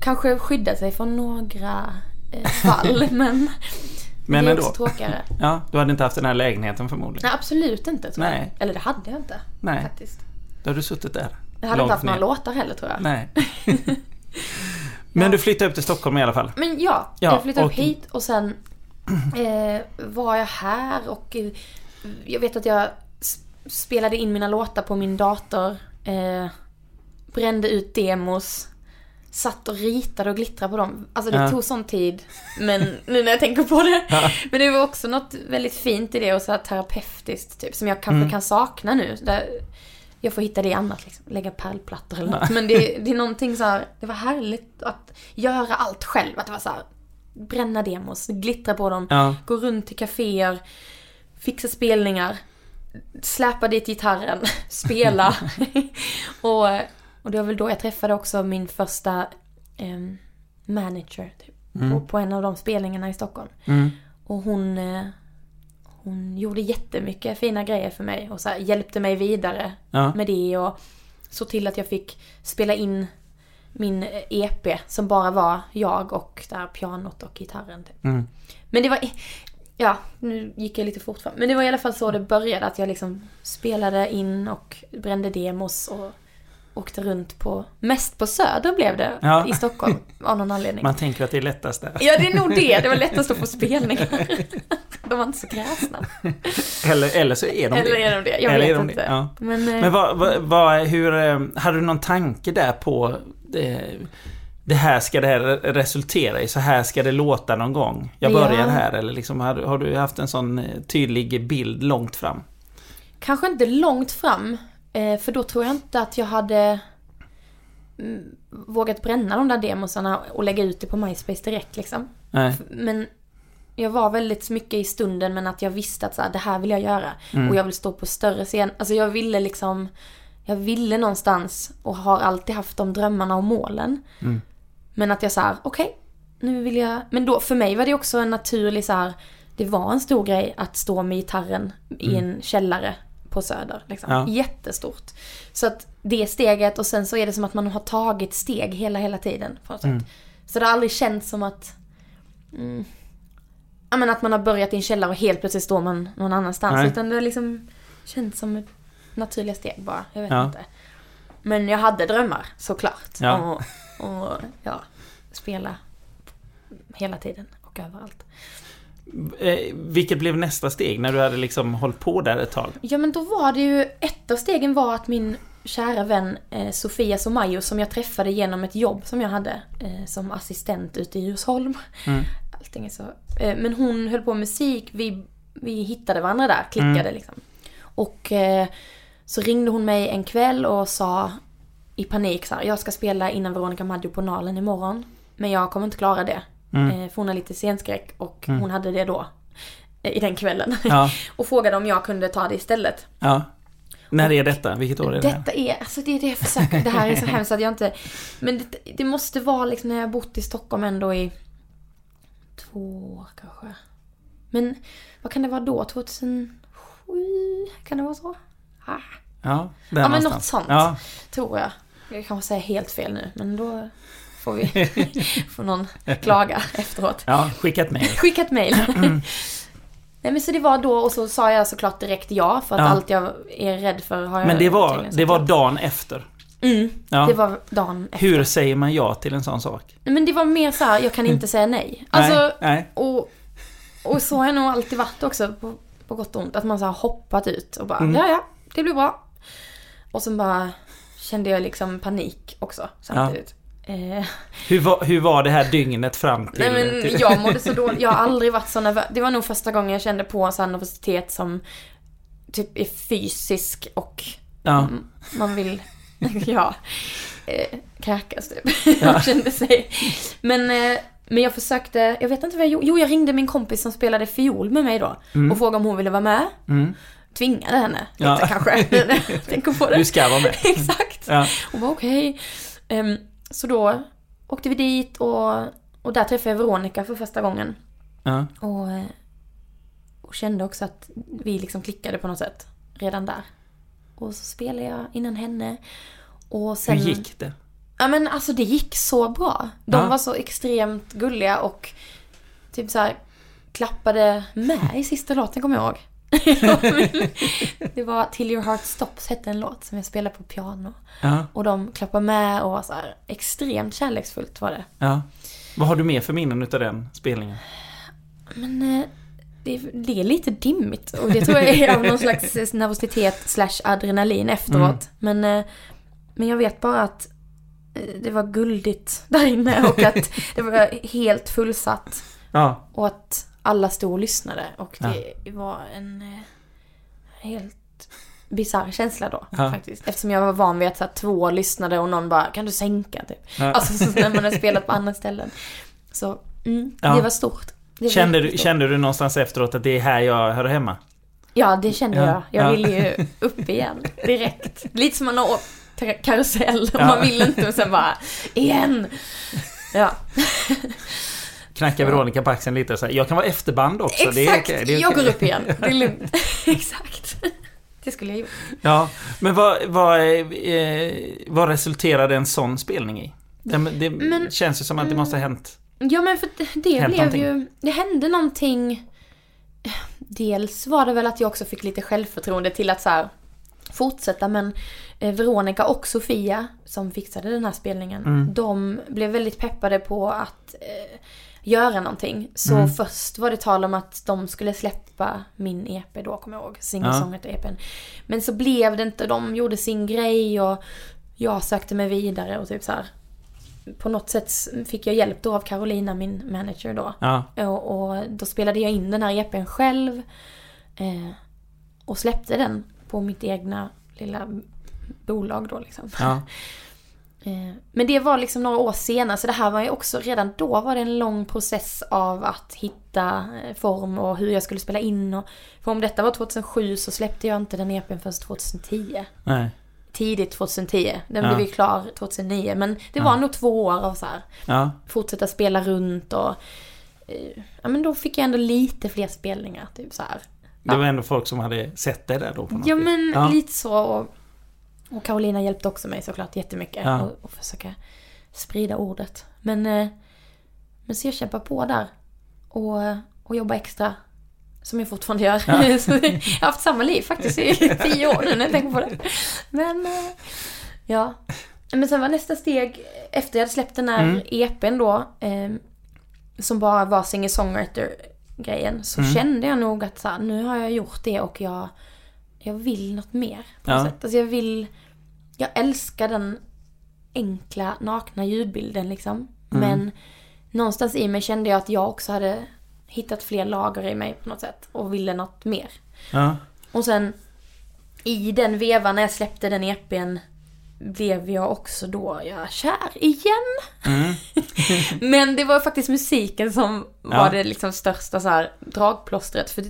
Speaker 3: Kanske skyddat sig från några eh, fall, men,
Speaker 1: men
Speaker 3: det är
Speaker 1: ändå.
Speaker 3: tråkigare.
Speaker 1: Ja, du hade inte haft den här lägenheten förmodligen.
Speaker 3: Nej, absolut inte tror
Speaker 1: Nej.
Speaker 3: jag. Eller det hade jag inte.
Speaker 1: Nej.
Speaker 3: Faktiskt.
Speaker 1: Då har du suttit där.
Speaker 3: Jag hade inte haft några
Speaker 1: ner.
Speaker 3: låtar heller tror jag.
Speaker 1: Nej. Men du flyttade upp till Stockholm i alla fall.
Speaker 3: Men ja,
Speaker 1: Ja,
Speaker 3: jag flyttade
Speaker 1: och-
Speaker 3: upp hit och sen eh, var jag här och eh, jag vet att jag spelade in mina låtar på min dator. Eh, brände ut demos. Satt och ritade och glittrade på dem. Alltså det
Speaker 1: Ja.
Speaker 3: tog sån tid. Men nu när jag tänker på det. Men det var också något väldigt fint i det och så här terapeutiskt typ. Som jag kanske
Speaker 1: Mm.
Speaker 3: kan sakna nu. Jag får hitta det i annat liksom. Lägga pärlplattor eller något. Men det, det är någonting så här. Det var härligt att göra allt själv. Att det var så här. Bränna demos, glittra på dem.
Speaker 1: Ja.
Speaker 3: Gå runt till kaféer. Fixa spelningar. Släpa dit gitarren. Spela. och, och det var väl då jag träffade också min första em, manager. Typ, på, på en av de spelningarna i Stockholm.
Speaker 1: Mm.
Speaker 3: Och hon, eh, hon gjorde jättemycket fina grejer för mig och så här, hjälpte mig vidare
Speaker 1: Ja.
Speaker 3: med det och såg till att jag fick spela in min eh, EP som bara var jag och där pianot och gitarren. Typ.
Speaker 1: Mm.
Speaker 3: Men det var, ja, nu gick jag lite fort fram. Men det var i alla fall så det började, att jag liksom spelade in och brände demos och åkte runt på, mest på Söder blev det
Speaker 1: Ja.
Speaker 3: i Stockholm av någon anledning.
Speaker 1: Man tänker att det är lättast där.
Speaker 3: Ja, det är nog det. Det var lättast att få spelningar. De var inte så kräsna.
Speaker 1: Eller, eller så är de
Speaker 3: Eller
Speaker 1: det.
Speaker 3: är de det? Jag
Speaker 1: Eller
Speaker 3: vet
Speaker 1: de
Speaker 3: inte.
Speaker 1: det? Ja.
Speaker 3: Men, eh,
Speaker 1: Men vad, vad, vad, hur, eh, hade du någon tanke där på det, det här ska det här resultera i, så här ska det låta någon gång. Jag
Speaker 3: Ja.
Speaker 1: börjar här eller liksom, har, har du haft en sån eh, tydlig bild långt fram?
Speaker 3: kanske inte långt fram. Eh, För då tror jag inte att jag hade mm, vågat bränna de där demosarna och lägga ut det på MySpace direkt liksom.
Speaker 1: Nej.
Speaker 3: Men jag var väldigt mycket i stunden men att jag visste att så här, det här vill jag göra.
Speaker 1: Mm.
Speaker 3: Och jag vill stå på större scen. Alltså jag ville liksom, jag ville någonstans och har alltid haft de drömmarna och målen.
Speaker 1: Mm.
Speaker 3: Men att jag så här, okej, nu vill jag, men då för mig var det också en naturlig så här, det var en stor grej att stå med gitarren i en källare på Söder. Liksom.
Speaker 1: Ja.
Speaker 3: Jättestort. Så att det steget och sen så är det som att man har tagit steg hela, hela tiden. På något sätt. Så det har aldrig känts som att mm, ja, men att man har börjat i en källare och helt plötsligt står man någon annanstans.
Speaker 1: Nej.
Speaker 3: Utan det har liksom känts som ett naturliga steg bara. Jag vet
Speaker 1: Ja.
Speaker 3: inte. Men jag hade drömmar såklart.
Speaker 1: Ja.
Speaker 3: Och, och ja, spela hela tiden och överallt.
Speaker 1: Eh, vilket blev nästa steg när du hade liksom hållit på där ett tag?
Speaker 3: Ja men då var det ju, ett av stegen var att min kära vän eh, Sofia Somayo som jag träffade genom ett jobb som jag hade eh, som assistent ute i Djursholm.
Speaker 1: Mm.
Speaker 3: Allting är så. Eh, men hon höll på med musik, vi, vi hittade varandra där, klickade liksom. Och eh, så ringde hon mig en kväll och sa i panik så här, jag ska spela innan Veronica Maggio på Nalen imorgon. Men jag kommer inte klara det.
Speaker 1: Mm.
Speaker 3: Eh, för hon har lite scenskräck och hon hade det då. eh, I den kvällen.
Speaker 1: Ja,
Speaker 3: och frågade om jag kunde ta det istället.
Speaker 1: ja. När är detta? Vilket år är det? här?
Speaker 3: Detta är, alltså det är det jag försöker, det här är så hemskt att jag inte, men det, det måste vara liksom när jag bott i Stockholm ändå i två år kanske. Men vad kan det vara då? 2007? Kan det vara så? Ah,
Speaker 1: Ja, där
Speaker 3: Ja, men
Speaker 1: någonstans.
Speaker 3: något sånt.
Speaker 1: Ja,
Speaker 3: tror jag. Jag kanske säger helt fel nu, men då får vi, får någon klaga efteråt.
Speaker 1: ja, skicka ett mejl.
Speaker 3: Skicka ett mail. Nej men så det var då och så sa jag såklart direkt ja för att
Speaker 1: Ja.
Speaker 3: allt jag är rädd för har jag
Speaker 1: Men det var, det var
Speaker 3: ja.
Speaker 1: dagen efter.
Speaker 3: Mm,
Speaker 1: Ja.
Speaker 3: det var dagen efter.
Speaker 1: Hur säger man ja till en sån sak?
Speaker 3: Men det var mer så här, jag kan inte säga nej. Alltså,
Speaker 1: nej, nej.
Speaker 3: Och, och så har jag nog alltid varit också på, på gott och ont. Att man så har hoppat ut och bara,
Speaker 1: Mm.
Speaker 3: ja ja, det blir bra. Och sen bara kände jag liksom panik också samtidigt. Eh,
Speaker 1: Hur, var, hur var det här dygnet fram till...
Speaker 3: nej men
Speaker 1: till
Speaker 3: jag mådde så dåligt. Jag har aldrig varit så nervös. Det var nog första gången jag kände på en sån nervositet som typ är fysisk och
Speaker 1: ja,
Speaker 3: Mm, man vill, ja, eh, kräkas typ. Man kände sig. Men, eh, men jag försökte, jag vet inte vad jag gjorde. Jo, jag ringde min kompis som spelade fiol med mig då. Och frågade om hon ville vara med.
Speaker 1: mm,
Speaker 3: tvingade henne
Speaker 1: Ja.
Speaker 3: lite kanske. Tänker på det.
Speaker 1: Du ska vara med.
Speaker 3: Exakt.
Speaker 1: Ja.
Speaker 3: Och var okej. Ehm, så då åkte vi dit och, och där träffade jag Veronica för första gången.
Speaker 1: Ja.
Speaker 3: Och, eh, och kände också att vi liksom klickade på något sätt redan där. Och så spelade jag innan henne. Och sen...
Speaker 1: Hur gick det?
Speaker 3: Ja men alltså det gick så bra. De
Speaker 1: Ja.
Speaker 3: var så extremt gulliga och typ så här klappade med i sista låten kommer jag ihåg. det var Till Your Heart Stops hette en låt som jag spelade på piano.
Speaker 1: Ja.
Speaker 3: Och de klappade med och var så här extremt kärleksfullt var det.
Speaker 1: ja. Vad har du mer för minnen utav den spelningen?
Speaker 3: Men eh, det, det är lite dimmigt och det tror jag är av någon slags nervositet slash adrenalin efteråt. Men, eh, men jag vet bara att eh, det var guldigt där inne och att det var helt fullsatt.
Speaker 1: Ja.
Speaker 3: Och att alla stod och lyssnade och det var en eh, helt bisarr känsla då
Speaker 1: Ja.
Speaker 3: faktiskt. Eftersom jag var van vid att så här, två lyssnade och någon bara kan du sänka typ.
Speaker 1: Ja.
Speaker 3: Alltså så när man har spelat på andra ställen. Så mm,
Speaker 1: Ja.
Speaker 3: det var stort. Det var
Speaker 1: Kände, du, kände du någonstans efteråt att det är här jag hör hemma?
Speaker 3: Ja, det kände
Speaker 1: Ja,
Speaker 3: jag. Jag
Speaker 1: ja.
Speaker 3: ville ju upp igen direkt. Lite som man har karusell och
Speaker 1: Ja.
Speaker 3: man vill inte och sen bara igen. Ja,
Speaker 1: Knackar Veronica på axeln lite och säger jag kan vara efterband också. Det är
Speaker 3: exakt.
Speaker 1: okej, det är
Speaker 3: Jag
Speaker 1: okej."
Speaker 3: går upp igen. Det är lugnt. exakt. Det skulle jag gjort.
Speaker 1: Ja, men vad, vad, eh, vad resulterade en sån spelning i? Det, det
Speaker 3: Men-
Speaker 1: känns ju som att det måste ha hänt.
Speaker 3: Ja men för det- blev
Speaker 1: någonting.
Speaker 3: ju, det hände någonting. Dels var det väl att jag också fick lite självförtroende till att så här fortsätta men eh, Veronica och Sofia som fixade den här spelningen,
Speaker 1: Mm.
Speaker 3: de blev väldigt peppade på att eh, göra någonting. Så
Speaker 1: Mm.
Speaker 3: först var det tal om att de skulle släppa min EP då, kommer jag ihåg. Singer-songwriter-EPn. Men så blev det inte, de gjorde sin grej och jag sökte mig vidare och typ så här. På något sätt fick jag hjälp då av Carolina, min manager då.
Speaker 1: Ja,
Speaker 3: Och, och då spelade jag in den här EPn själv. Eh, och släppte den på mitt egna lilla bolag då liksom.
Speaker 1: ja,
Speaker 3: Men det var liksom några år senare, så det här var ju också, redan då var det en lång process av att hitta eh, form och hur jag skulle spela in och... För om detta var 2007 så släppte jag inte den EPn förrän 2010.
Speaker 1: nej,
Speaker 3: Tidigt 2010. Den
Speaker 1: Ja.
Speaker 3: blev ju klar 2009. Men det var nog två år av så här,
Speaker 1: ja,
Speaker 3: fortsätta spela runt och... eh, Ja men då fick jag ändå lite fler spelningar, typ så här.
Speaker 1: det var ändå folk som hade sett det där då på något
Speaker 3: Ja
Speaker 1: vis.
Speaker 3: men lite så. Och, och Carolina hjälpte också mig såklart jättemycket.
Speaker 1: Ja.
Speaker 3: Och, och försöka sprida ordet. Men, eh, men så jag kämpar på där. Och, och jobbar extra. Som jag fortfarande gör.
Speaker 1: Ja.
Speaker 3: jag har haft samma liv faktiskt i tio år nu när jag tänker på det. Men eh, ja. Men sen var nästa steg, efter jag hade släppt den här
Speaker 1: Mm.
Speaker 3: EPn då. Eh, som bara var singer-songwriter grejen. Så
Speaker 1: Mm.
Speaker 3: kände jag nog att så här, nu har jag gjort det och jag, jag vill något mer. På något
Speaker 1: Ja.
Speaker 3: sätt. Alltså jag vill, jag älskar den enkla nakna ljudbilden liksom.
Speaker 1: Mm.
Speaker 3: Men någonstans i mig kände jag att jag också hade hittat fler lager i mig på något sätt. Och ville något mer.
Speaker 1: Ja,
Speaker 3: Och sen i den vevan när jag släppte den EPn blev jag också då jag kär igen.
Speaker 1: Mm.
Speaker 3: Men det var faktiskt musiken som
Speaker 1: Ja.
Speaker 3: var det liksom största så här dragplåstret. För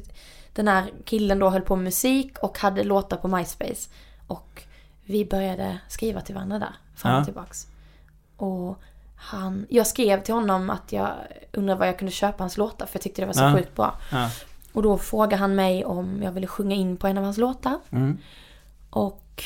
Speaker 3: den här killen då höll på med musik och hade låtar på MySpace. Och vi började skriva till varandra där, fram och
Speaker 1: Ja.
Speaker 3: tillbaks. Och han, jag skrev till honom att jag undrade vad jag kunde köpa hans låtar för jag tyckte det var så
Speaker 1: Ja.
Speaker 3: sjukt bra.
Speaker 1: ja,
Speaker 3: Och då frågade han mig om jag ville sjunga in på en av hans låtar.
Speaker 1: mm.
Speaker 3: Och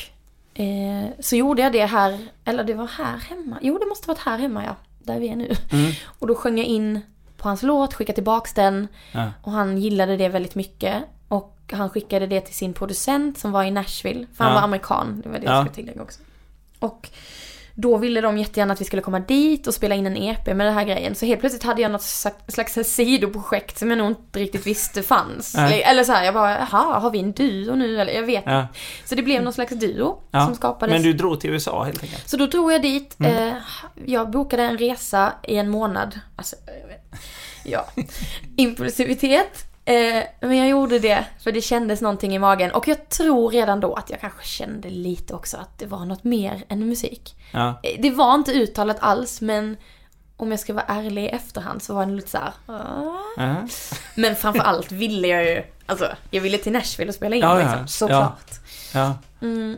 Speaker 3: eh, så gjorde jag det här, eller det var här hemma. Jo, det måste varit här hemma ja. Där vi är nu.
Speaker 1: Mm.
Speaker 3: Och då sjöng jag in på hans låt, skickade tillbaks den.
Speaker 1: ja,
Speaker 3: Och han gillade det väldigt mycket. Och han skickade det till sin producent som var i Nashville. För han
Speaker 1: Ja.
Speaker 3: var amerikan, det var det
Speaker 1: Ja.
Speaker 3: jag skulle tillägga också. Och då ville de jättegärna att vi skulle komma dit och spela in en EP med den här grejen. Så helt plötsligt hade jag något slags- sidoprojekt som jag nog inte riktigt visste fanns.
Speaker 1: Nej.
Speaker 3: Eller, så här, jag bara, jaha, har vi en duo nu? Eller jag vet
Speaker 1: ja,
Speaker 3: Så det blev någon slags duo
Speaker 1: ja.
Speaker 3: som skapades.
Speaker 1: Men du drog till USA helt enkelt?
Speaker 3: Så då drog jag dit.
Speaker 1: Mm.
Speaker 3: Eh, jag bokade en resa i en månad. Alltså, jag vet. Ja. Impulsivitet. Eh, men jag gjorde det för det kändes någonting i magen. Och jag tror redan då att jag kanske kände lite också att det var något mer än musik.
Speaker 1: Ja,
Speaker 3: Eh, Det var inte uttalat alls men om jag ska vara ärlig i efterhand så var det lite så här. "Ah."
Speaker 1: Ja.
Speaker 3: Men framför allt ville jag ju, alltså jag ville till Nashville och spela in
Speaker 1: Ja, ja.
Speaker 3: liksom, såklart.
Speaker 1: Ja.
Speaker 3: Mm.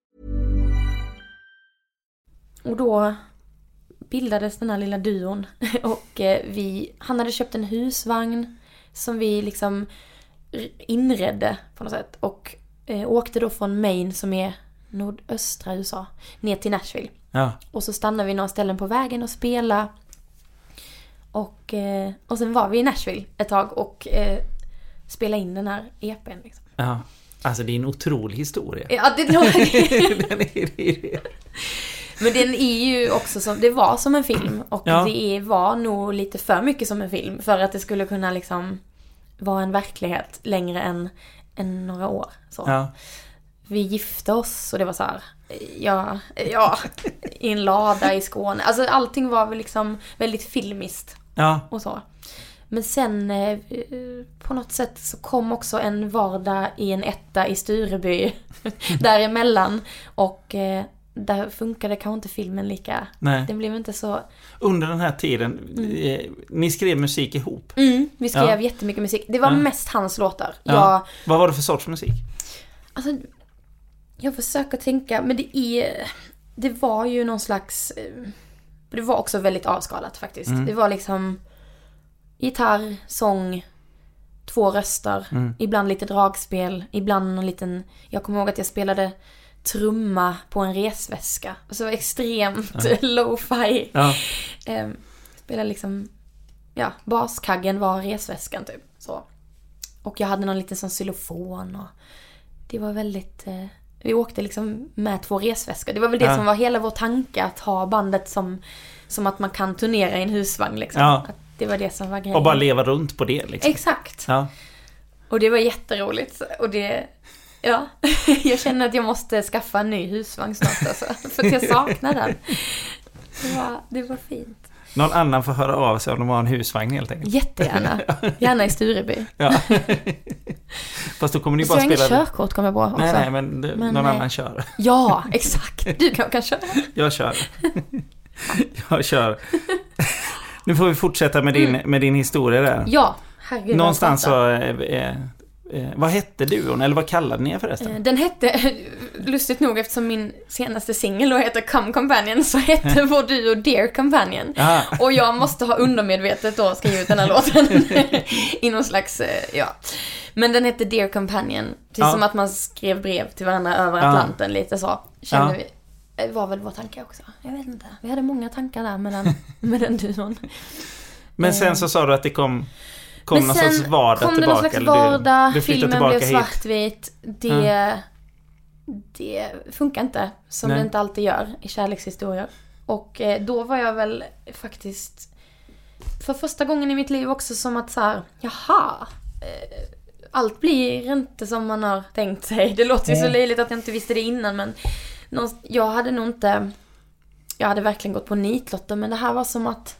Speaker 3: Och då bildades den här lilla duon. Och eh, vi, han hade köpt en husvagn som vi liksom inredde på något sätt. Och eh, åkte då från Maine som är nordöstra USA ner till Nashville.
Speaker 1: Ja.
Speaker 3: Och så stannade vi några ställen på vägen och spela. Och, eh, och sen var vi i Nashville ett tag och spelade in den här EPn. Liksom.
Speaker 1: ja. Alltså det är en otrolig historia.
Speaker 3: Ja, det,
Speaker 1: Den är, det
Speaker 3: Men den är ju också som, det var som en film och
Speaker 1: Ja.
Speaker 3: det var nog lite för mycket som en film för att det skulle kunna liksom vara en verklighet längre än, än några år. Så.
Speaker 1: ja.
Speaker 3: Vi gifte oss och det var så här, ja, ja, i en lada i Skåne. Alltså allting var väl liksom väldigt filmiskt
Speaker 1: ja.
Speaker 3: och så. Men sen eh, på något sätt så kom också en vardag i en etta i Stureby däremellan. Och eh, där funkade kanske inte filmen lika.
Speaker 1: Nej.
Speaker 3: Den blev inte så...
Speaker 1: Under den här tiden, eh, ni skrev musik ihop.
Speaker 3: Mm, vi skrev
Speaker 1: Ja.
Speaker 3: jättemycket musik. Det var
Speaker 1: Ja.
Speaker 3: mest hans låtar.
Speaker 1: Ja.
Speaker 3: Jag,
Speaker 1: Vad var det för sorts musik?
Speaker 3: alltså, jag försöker tänka, men det är... Det var ju någon slags... eh, Det var också väldigt avskalat faktiskt.
Speaker 1: Mm.
Speaker 3: Det var liksom gitarr, sång, två röster,
Speaker 1: Mm.
Speaker 3: ibland lite dragspel, ibland någon liten... Jag kommer ihåg att jag spelade trumma på en resväska. Alltså extremt lo-fi.
Speaker 1: Ja.
Speaker 3: Ehm, spelade liksom... Ja, baskaggen var resväskan typ. Så. Och jag hade någon liten sån xylofon och... Det var väldigt... Eh, vi åkte liksom med två resväskor. Det var väl det
Speaker 1: Ja.
Speaker 3: som var hela vår tanke, att ha bandet som, som att man kan turnera i en husvagn liksom.
Speaker 1: Ja.
Speaker 3: Att det var det som var grejen.
Speaker 1: Och bara leva runt på det liksom.
Speaker 3: Exakt.
Speaker 1: Ja.
Speaker 3: Och det var jätteroligt. Och det... Ja, jag känner att jag måste skaffa en ny husvagn snart alltså. För att jag saknar den. Det var, det var fint.
Speaker 1: Någon annan får höra av sig om de har en husvagn helt enkelt.
Speaker 3: Jättegärna. Gärna i Stureby.
Speaker 1: Ja. Fast då kommer ni
Speaker 3: Så
Speaker 1: bara
Speaker 3: jag har inget
Speaker 1: spela...
Speaker 3: körkort kommer jag på också.
Speaker 1: Nej, nej, men, det,
Speaker 3: Men,
Speaker 1: någon
Speaker 3: eh,
Speaker 1: annan kör.
Speaker 3: Ja, exakt. Du kan, kan köra.
Speaker 1: Jag kör. Jag kör. Nu får vi fortsätta med din, med din historia där.
Speaker 3: Ja, herregud.
Speaker 1: Någonstans så... Eh, eh, eh, vad hette duon? Eller vad kallade ni er förresten?
Speaker 3: Eh, Den hette, lustigt nog eftersom min senaste singel då heter Come Companion så hette vår duo Dear Companion.
Speaker 1: Aha.
Speaker 3: Och jag måste ha undermedvetet då skrivit den här låten i någon slags, eh, ja. Men den hette Dear Companion. Är
Speaker 1: Ja.
Speaker 3: som att man skrev brev till varandra över
Speaker 1: Ja.
Speaker 3: Atlanten lite så. Kände
Speaker 1: Ja.
Speaker 3: vi. Det var väl vår tanke också. Jag vet inte. Vi hade många tankar där med den, med den duon.
Speaker 1: Men sen så sa du att det kom, kom
Speaker 3: Men
Speaker 1: någon
Speaker 3: sen
Speaker 1: sorts vardag
Speaker 3: kom det
Speaker 1: tillbaka?
Speaker 3: någon slags
Speaker 1: eller du-
Speaker 3: vardag,
Speaker 1: du flyttade
Speaker 3: filmen blev
Speaker 1: hit.
Speaker 3: svartvit. Det, det funkar inte. Som
Speaker 1: Nej.
Speaker 3: det inte alltid gör i kärlekshistorier. Och eh, då var jag väl faktiskt för första gången i mitt liv också som att så här, jaha. eh, Allt blir inte som man har tänkt sig. Det låter ju så löjligt att jag inte visste det innan men jag hade nog inte jag hade verkligen gått på nitlotter men det här var som att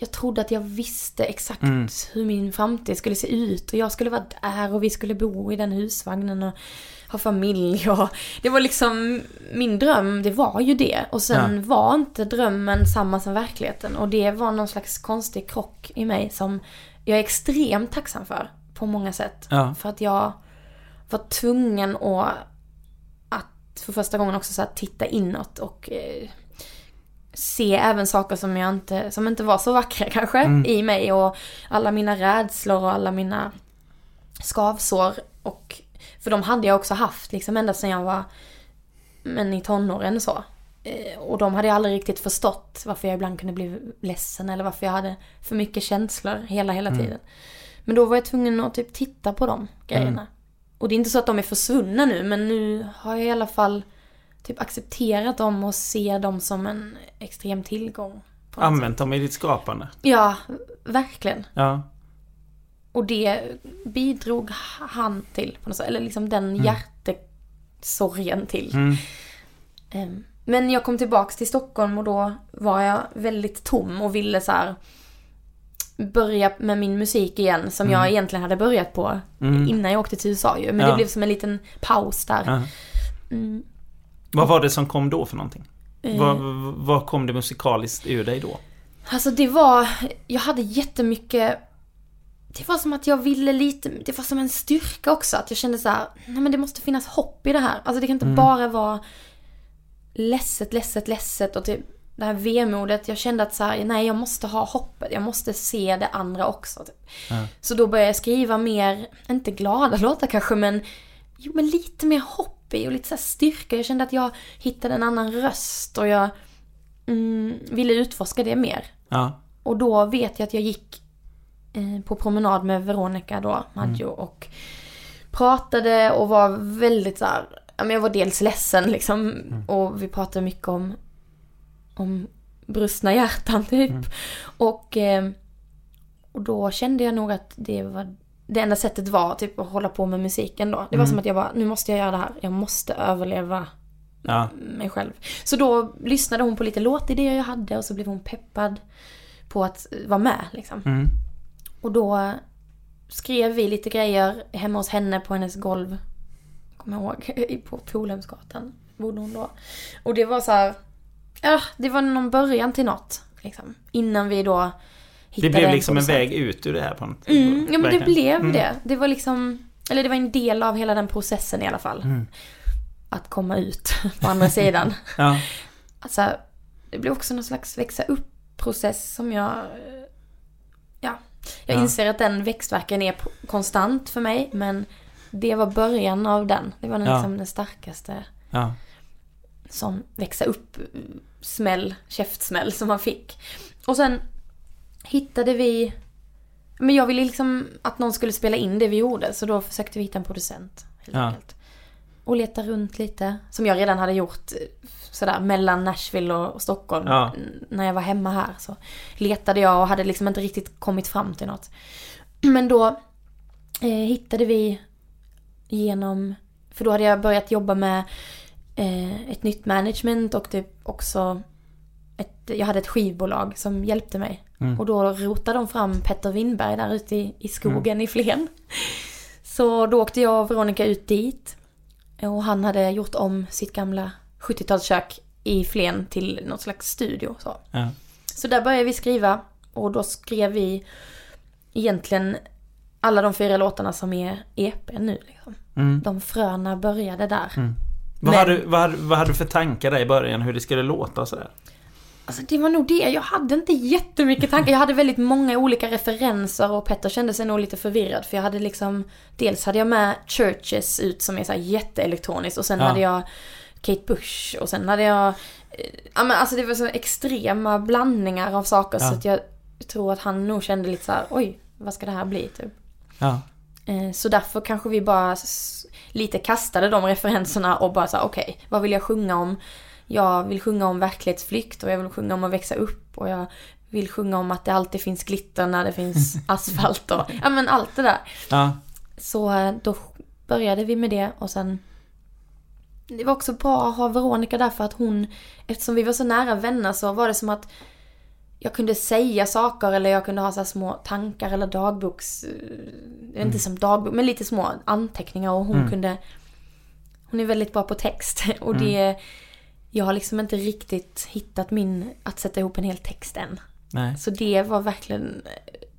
Speaker 3: jag trodde att jag visste exakt
Speaker 1: Mm.
Speaker 3: hur min framtid skulle se ut och jag skulle vara där och vi skulle bo i den husvagnen och ha familj och det var liksom min dröm, det var ju det och sen
Speaker 1: Ja.
Speaker 3: var inte drömmen samma som verkligheten och det var någon slags konstig krock i mig som jag är extremt tacksam för på många sätt.
Speaker 1: Ja.
Speaker 3: För att jag var tvungen att, att för första gången också så titta inåt och eh, se även saker som jag inte, som inte var så vackra kanske i mig och alla mina rädslor och alla mina skavsår och för de hade jag också haft liksom ända sedan jag var men i tonåren så. Eh, Och de hade jag aldrig riktigt förstått varför jag ibland kunde bli ledsen eller varför jag hade för mycket känslor hela, hela tiden. Men då var jag tvungen att typ titta på de grejerna. Och det är inte så att de är försvunna nu, men nu har jag i alla fall typ accepterat dem och ser dem som en extrem tillgång.
Speaker 1: Använt dem i ditt skapande.
Speaker 3: Ja, verkligen.
Speaker 1: Ja.
Speaker 3: Och det bidrog han till på något sätt. Eller liksom den hjärtesorgen till.
Speaker 1: Mm.
Speaker 3: Ehm, Men jag kom tillbaks till Stockholm och då var jag väldigt tom och ville så här börja med min musik igen som jag egentligen hade börjat på innan jag åkte till USA ju. Men
Speaker 1: Mm. Ja.
Speaker 3: det blev som en liten paus där.
Speaker 1: Ja.
Speaker 3: Mm.
Speaker 1: Vad var det som kom då för någonting?
Speaker 3: Eh.
Speaker 1: Vad, vad kom det musikaliskt ur dig då?
Speaker 3: Alltså det var, jag hade jättemycket det var som att jag ville lite, det var som en styrka också. Att jag kände så här, nej men det måste finnas hopp i det här. Alltså det kan inte bara vara ledset, ledset, ledset och typ det här vemodet. Jag kände att så här, nej jag måste ha hoppet. Jag måste se det andra också. Typ. Så då började jag skriva mer, inte glada låtar kanske men, jo men lite mer hopp i och lite så styrka. Jag kände att jag hittade en annan röst och jag mm, ville utforska det mer.
Speaker 1: Ja.
Speaker 3: Och då vet jag att jag gick eh, på promenad med Veronica då, Maggio, och pratade och var väldigt så här, jag var dels ledsen liksom och vi pratade mycket om, om brustna hjärtan typ. Och, eh, och då kände jag nog att det var det enda sättet var typ att hålla på med musiken då. Det var som att jag bara, nu måste jag göra det här. Jag måste överleva
Speaker 1: Ja.
Speaker 3: mig själv. Så då lyssnade hon på lite låtidéer jag hade och så blev hon peppad på att vara med liksom.
Speaker 1: Mm.
Speaker 3: Och då skrev vi lite grejer hemma hos henne på hennes golv. Kommer jag ihåg. På Polhemsgatan bodde hon då. Och det var så här, ja, det var någon början till något. Liksom. Innan vi då
Speaker 1: Det
Speaker 3: hittade
Speaker 1: blev liksom en väg ut ur det här på något
Speaker 3: Mm, ja men det blev
Speaker 1: Mm.
Speaker 3: det. Det var liksom, eller det var en del av hela den processen i alla fall.
Speaker 1: Mm.
Speaker 3: Att komma ut på andra sidan.
Speaker 1: Ja.
Speaker 3: Alltså, det blev också någon slags växa upp-process som jag... eh, Ja, jag
Speaker 1: Ja.
Speaker 3: inser att den växtverken är konstant för mig, men det var början av den. Det var den,
Speaker 1: Ja.
Speaker 3: liksom den starkaste
Speaker 1: Ja.
Speaker 3: som växa upp smäll, käftsmäll som man fick. Och sen hittade vi... Men jag ville liksom att någon skulle spela in det vi gjorde, så då försökte vi hitta en producent. Helt
Speaker 1: Ja.
Speaker 3: enkelt. Och leta runt lite, som jag redan hade gjort eh, sådär mellan Nashville och Stockholm.
Speaker 1: Ja.
Speaker 3: När jag var hemma här så letade jag och hade liksom inte riktigt kommit fram till något. Men då eh, hittade vi genom, för då hade jag börjat jobba med eh, ett nytt management och typ också ett, jag hade ett skivbolag som hjälpte mig. Och då rotade de fram Petter Winberg där ute i, i skogen i Flen. Så då åkte jag och Veronica ut dit. Och han hade gjort om sitt gamla 70-talskök i Flen till något slags studio. Så.
Speaker 1: Ja.
Speaker 3: så där började vi skriva. Och då skrev vi egentligen alla de fyra låtarna som är EP nu. Liksom.
Speaker 1: Mm.
Speaker 3: De fröna började där.
Speaker 1: Vad,
Speaker 3: Men-
Speaker 1: hade, vad, hade, vad hade du för tankar där i början? Hur det skulle låta och sådär?
Speaker 3: Alltså det var nog det. Jag hade inte jättemycket tankar. Jag hade väldigt många olika referenser och Petter kände sig nog lite förvirrad. För jag hade liksom, dels hade jag med Churches ut som är så här jätteelektroniskt och sen
Speaker 1: Ja.
Speaker 3: hade jag Kate Bush och sen hade jag, eh, ja men alltså det var så extrema blandningar av saker
Speaker 1: Ja.
Speaker 3: så att jag tror att han nog kände lite så här: oj, vad ska det här bli typ.
Speaker 1: Ja.
Speaker 3: Eh, Så därför kanske vi bara lite kastade de referenserna och bara sa okej, vad vill jag sjunga om? Jag vill sjunga om verklighetsflykt och jag vill sjunga om att växa upp och jag vill sjunga om att det alltid finns glitter när det finns asfalt och ja men allt det där.
Speaker 1: Ja.
Speaker 3: Så eh, då började vi med det och sen det var också bra att ha Veronica där för att hon, eftersom vi var så nära vänner så var det som att jag kunde säga saker eller jag kunde ha så små tankar eller dagboks, eh, inte som dagbok, men lite små anteckningar och hon kunde, hon är väldigt bra på text och det, jag har liksom inte riktigt hittat min, att sätta ihop en hel text än.
Speaker 1: Nej.
Speaker 3: Så det var verkligen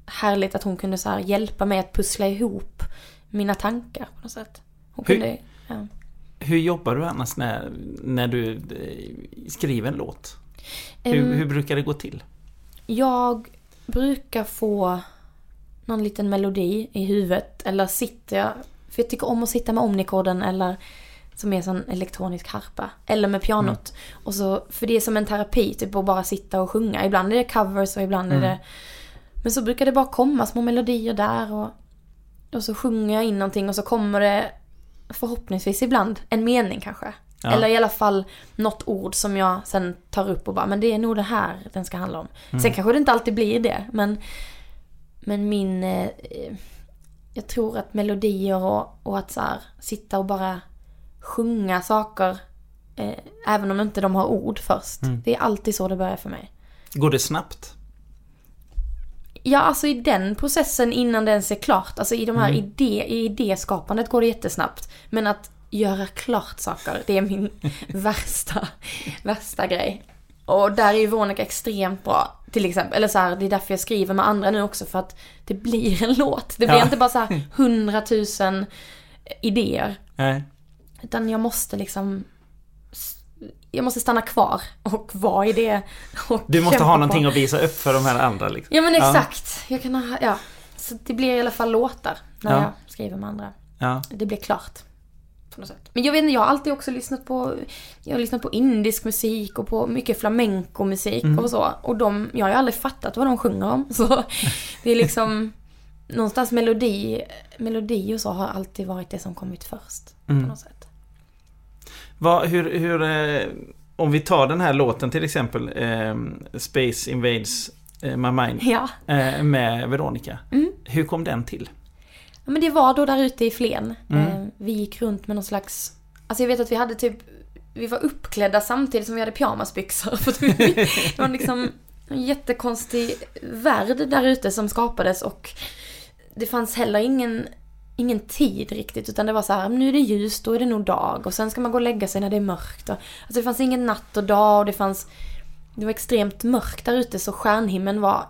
Speaker 3: härligt att hon kunde så hjälpa mig att pussla ihop mina tankar på något sätt. Hon
Speaker 1: Hur-
Speaker 3: kunde, ja.
Speaker 1: Hur jobbar du annars när, när du eh, skriver en låt? Hur,
Speaker 3: Ehm,
Speaker 1: hur brukar det gå till?
Speaker 3: Jag brukar få någon liten melodi i huvudet eller sitter jag, för jag tycker om att sitta med omnikoden eller som är sån elektronisk harpa. Eller med pianot. Och så, för det är som en terapi, typ att bara sitta och sjunga. Ibland är det covers och ibland är det... Men så brukar det bara komma små melodier där och, och så sjunger jag in någonting och så kommer det förhoppningsvis ibland en mening kanske.
Speaker 1: Ja.
Speaker 3: Eller i alla fall något ord som jag sen tar upp och bara, men det är nog det här den ska handla om. Sen kanske det inte alltid blir det, men, men min... Eh, jag tror att melodier och, och att så här, sitta och bara sjunga saker, eh, även om inte de har ord först. Det är alltid så det börjar för mig.
Speaker 1: Går det snabbt?
Speaker 3: Ja, alltså i den processen innan den är klart, alltså i de här idé, i idéskapandet går det jättesnabbt. Men att göra klart saker, det är min värsta, värsta grej. Och där är ju Veronica extremt bra, till exempel. Eller så här, det är därför jag skriver med andra nu också, för att det blir en låt. Det blir
Speaker 1: Ja.
Speaker 3: inte bara så här hundratusen idéer.
Speaker 1: Nej.
Speaker 3: Utan jag måste liksom... Jag måste stanna kvar och vara i det. Och
Speaker 1: Du måste ha
Speaker 3: på.
Speaker 1: någonting att visa upp för de här andra liksom.
Speaker 3: Ja men exakt. Jag kan ha, ja. Så det blir i alla fall låtar när
Speaker 1: Ja.
Speaker 3: jag skriver med andra.
Speaker 1: Ja.
Speaker 3: Det blir klart. På något sätt. Men jag vet inte, jag har alltid också lyssnat på, jag har lyssnat på indisk musik och på mycket flamenco-musik och så. Och de, jag har ju aldrig fattat vad de sjunger om. Så det är liksom, någonstans melodi, melodi och så har alltid varit det som kommit först. På något sätt.
Speaker 1: Vad, hur, hur, eh, om vi tar den här låten till exempel, eh, Space Invades eh, My Mind,
Speaker 3: Ja.
Speaker 1: eh, med Veronica.
Speaker 3: Mm.
Speaker 1: Hur kom den till?
Speaker 3: Ja, men det var då där ute i Flen.
Speaker 1: Mm.
Speaker 3: Eh, vi gick runt med någon slags... Alltså jag vet att vi hade typ... Vi var uppklädda samtidigt som vi hade pyjamasbyxor. För att vi, det var liksom en jättekonstig värld där ute som skapades och det fanns heller ingen, ingen tid riktigt utan det var så här, nu är det ljust, då är det nog dag och sen ska man gå och lägga sig när det är mörkt. Och, alltså det fanns ingen natt och dag och det fanns... Det var extremt mörkt där ute så stjärnhimlen var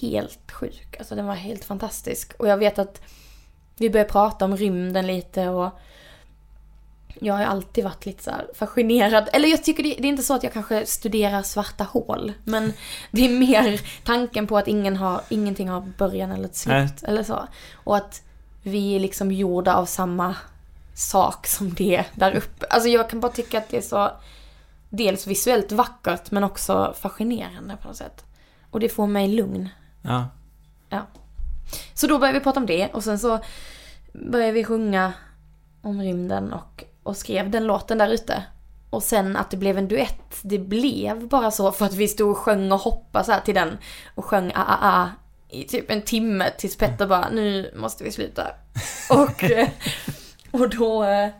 Speaker 3: helt sjuk. Alltså den var helt fantastisk. Och jag vet att vi började prata om rymden lite och jag har alltid varit lite så fascinerad. Eller jag tycker det, det är inte så att jag kanske studerar svarta hål. Men det är mer tanken på att ingen har, ingenting har början eller ett slut. Eller så. Och att vi är liksom gjorda av samma sak som det där uppe. Alltså jag kan bara tycka att det är så dels visuellt vackert men också fascinerande på något sätt. Och det får mig lugn.
Speaker 1: Ja.
Speaker 3: Ja. Så då började vi prata om det och sen så började vi sjunga om rymden och, och skrev den låten där ute. Och sen att det blev en duett, det blev bara så för att vi stod och sjöng och hoppade så till den och sjöng a a a i typ en timme tills Petter bara nu måste vi sluta. Och, eh, och då eh,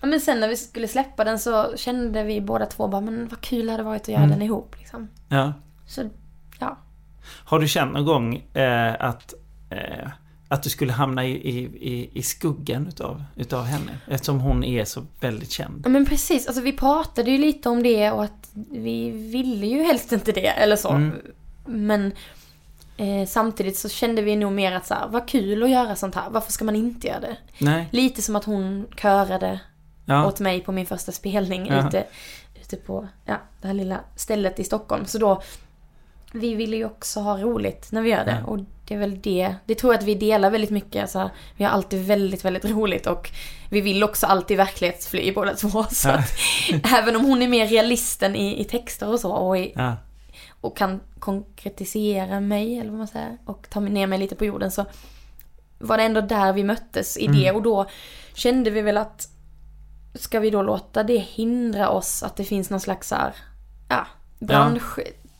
Speaker 3: Ja men sen när vi skulle släppa den så kände vi båda två bara men vad kul det hade varit att göra den ihop liksom.
Speaker 1: ja.
Speaker 3: Så ja.
Speaker 1: Har du känt någon gång eh, att, eh, att du skulle hamna i, i, i, i skuggan utav, utav henne? Eftersom hon är så väldigt känd.
Speaker 3: Ja men precis, alltså vi pratade ju lite om det och att vi ville ju helst inte det eller så.
Speaker 1: Mm.
Speaker 3: Men eh, samtidigt så kände vi nog mer att så här, vad kul att göra sånt här, varför ska man inte göra det?
Speaker 1: Nej.
Speaker 3: Lite som att hon körade
Speaker 1: Ja.
Speaker 3: åt mig på min första spelning
Speaker 1: Ja.
Speaker 3: ute, ute på ja, det här lilla stället i Stockholm. Så då, vi ville ju också ha roligt när vi gör det.
Speaker 1: Ja.
Speaker 3: Och det är väl det, det tror jag att vi delar väldigt mycket. Så här, vi har alltid väldigt, väldigt roligt och vi vill också alltid verklighetsfly båda två. Så att, även om hon är mer realisten i, i texter och så och, i. och kan konkretisera mig, eller vad man säger, och ta ner mig lite på jorden så var det ändå där vi möttes i det. Och då kände vi väl att ska vi då låta det hindra oss att det finns någon slags så här, ja,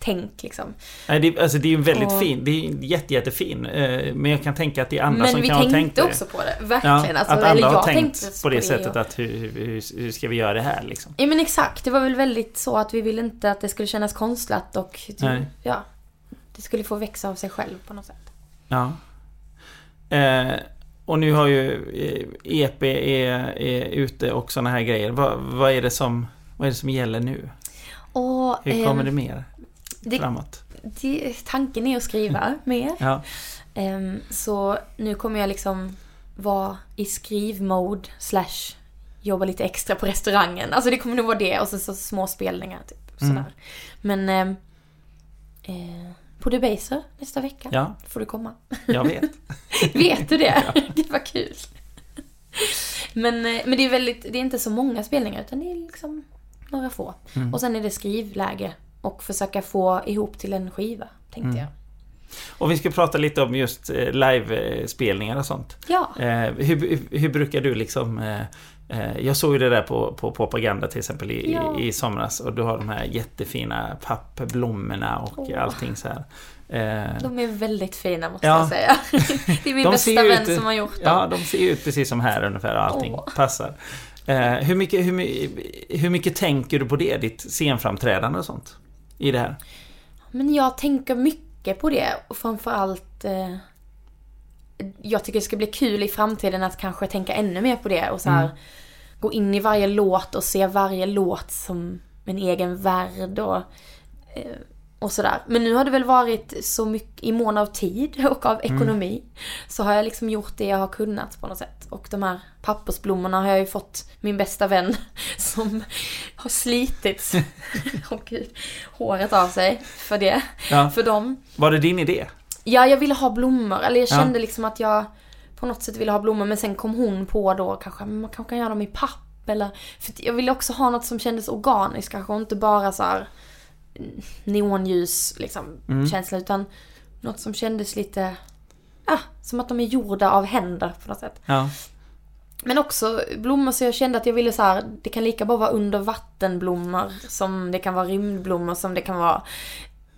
Speaker 3: tänk liksom.
Speaker 1: Nej, det, alltså det är ju väldigt
Speaker 3: Och-
Speaker 1: fin, det är jätte, jättefin. Eh, men jag kan tänka att det är andra
Speaker 3: Men
Speaker 1: som
Speaker 3: vi
Speaker 1: kan ha
Speaker 3: tänkte
Speaker 1: tänkt det.
Speaker 3: också på det, verkligen. alltså,
Speaker 1: att
Speaker 3: jag
Speaker 1: har tänkt
Speaker 3: tänkte
Speaker 1: på det sättet
Speaker 3: och-
Speaker 1: att hur, hur, hur ska vi göra det här liksom?
Speaker 3: Ja men exakt, det var väl väldigt så att vi ville inte att det skulle kännas konstlat och
Speaker 1: Nej.
Speaker 3: ja, det skulle få växa av sig själv på något sätt.
Speaker 1: Ja. Eh, och nu har ju eh, EP är, är ute och såna här grejer. Vad, vad, är det som, vad är det som gäller nu?
Speaker 3: Och,
Speaker 1: Hur kommer
Speaker 3: ehm,
Speaker 1: det mer
Speaker 3: det,
Speaker 1: framåt?
Speaker 3: det, tanken är att skriva mer.
Speaker 1: Ja.
Speaker 3: Ehm, så nu kommer jag liksom vara i skrivmode slash jobba lite extra på restaurangen. Alltså det kommer nog vara det och så, så små spelningar typ.
Speaker 1: Mm.
Speaker 3: Sådär. Men ehm, eh, på Debaser nästa vecka
Speaker 1: Ja.
Speaker 3: får du komma.
Speaker 1: Jag vet.
Speaker 3: Vet du det? Det var kul. Men, eh, men det är väldigt, det är inte så många spelningar utan det är liksom några få.
Speaker 1: Mm.
Speaker 3: Och sen är det skrivläge och försöka få ihop till en skiva, tänkte
Speaker 1: Mm.
Speaker 3: jag.
Speaker 1: Och vi ska prata lite om just eh, livespelningar och sånt.
Speaker 3: Ja.
Speaker 1: Eh, hur, hur, brukar du liksom... Eh, jag såg ju det där på, på propaganda till exempel i,
Speaker 3: Ja.
Speaker 1: i, i somras och du har de här jättefina pappblommorna och
Speaker 3: Åh.
Speaker 1: allting så här.
Speaker 3: De är väldigt fina måste
Speaker 1: Ja.
Speaker 3: jag säga. Det är min
Speaker 1: De
Speaker 3: bästa vän
Speaker 1: ut-
Speaker 3: som har gjort dem.
Speaker 1: Ja, de ser ut precis som här ungefär och allting
Speaker 3: Åh.
Speaker 1: passar. Hur, mycket, hur, hur mycket tänker du på det, ditt scenframträdande och sånt? I det här?
Speaker 3: Men jag tänker mycket på det och framförallt eh, jag tycker det ska bli kul i framtiden att kanske tänka ännu mer på det och så här
Speaker 1: Mm.
Speaker 3: gå in i varje låt och se varje låt som en egen värld och, eh, och sådär. Men nu har det väl varit så mycket i mån av tid och av
Speaker 1: Mm.
Speaker 3: ekonomi så har jag liksom gjort det jag har kunnat på något sätt. Och de här pappersblommorna har jag ju fått min bästa vän som har slitit Åh gud, håret av sig för det.
Speaker 1: Ja.
Speaker 3: För dem.
Speaker 1: Var det din idé?
Speaker 3: Ja, jag ville ha blommor. Eller jag
Speaker 1: Ja.
Speaker 3: kände liksom att jag på något sätt ville ha blommor. Men sen kom hon på då kanske, man kanske kan göra dem i papp. Eller, för jag ville också ha något som kändes organiskt kanske. Och inte bara så här mm, neonljus liksom
Speaker 1: Mm.
Speaker 3: känsla. Utan något som kändes lite, ja, som att de är gjorda av händer på något sätt.
Speaker 1: Ja.
Speaker 3: Men också blommor så jag kände att jag ville så här, det kan lika bra vara under vattenblommor som det kan vara rymdblommor som det kan vara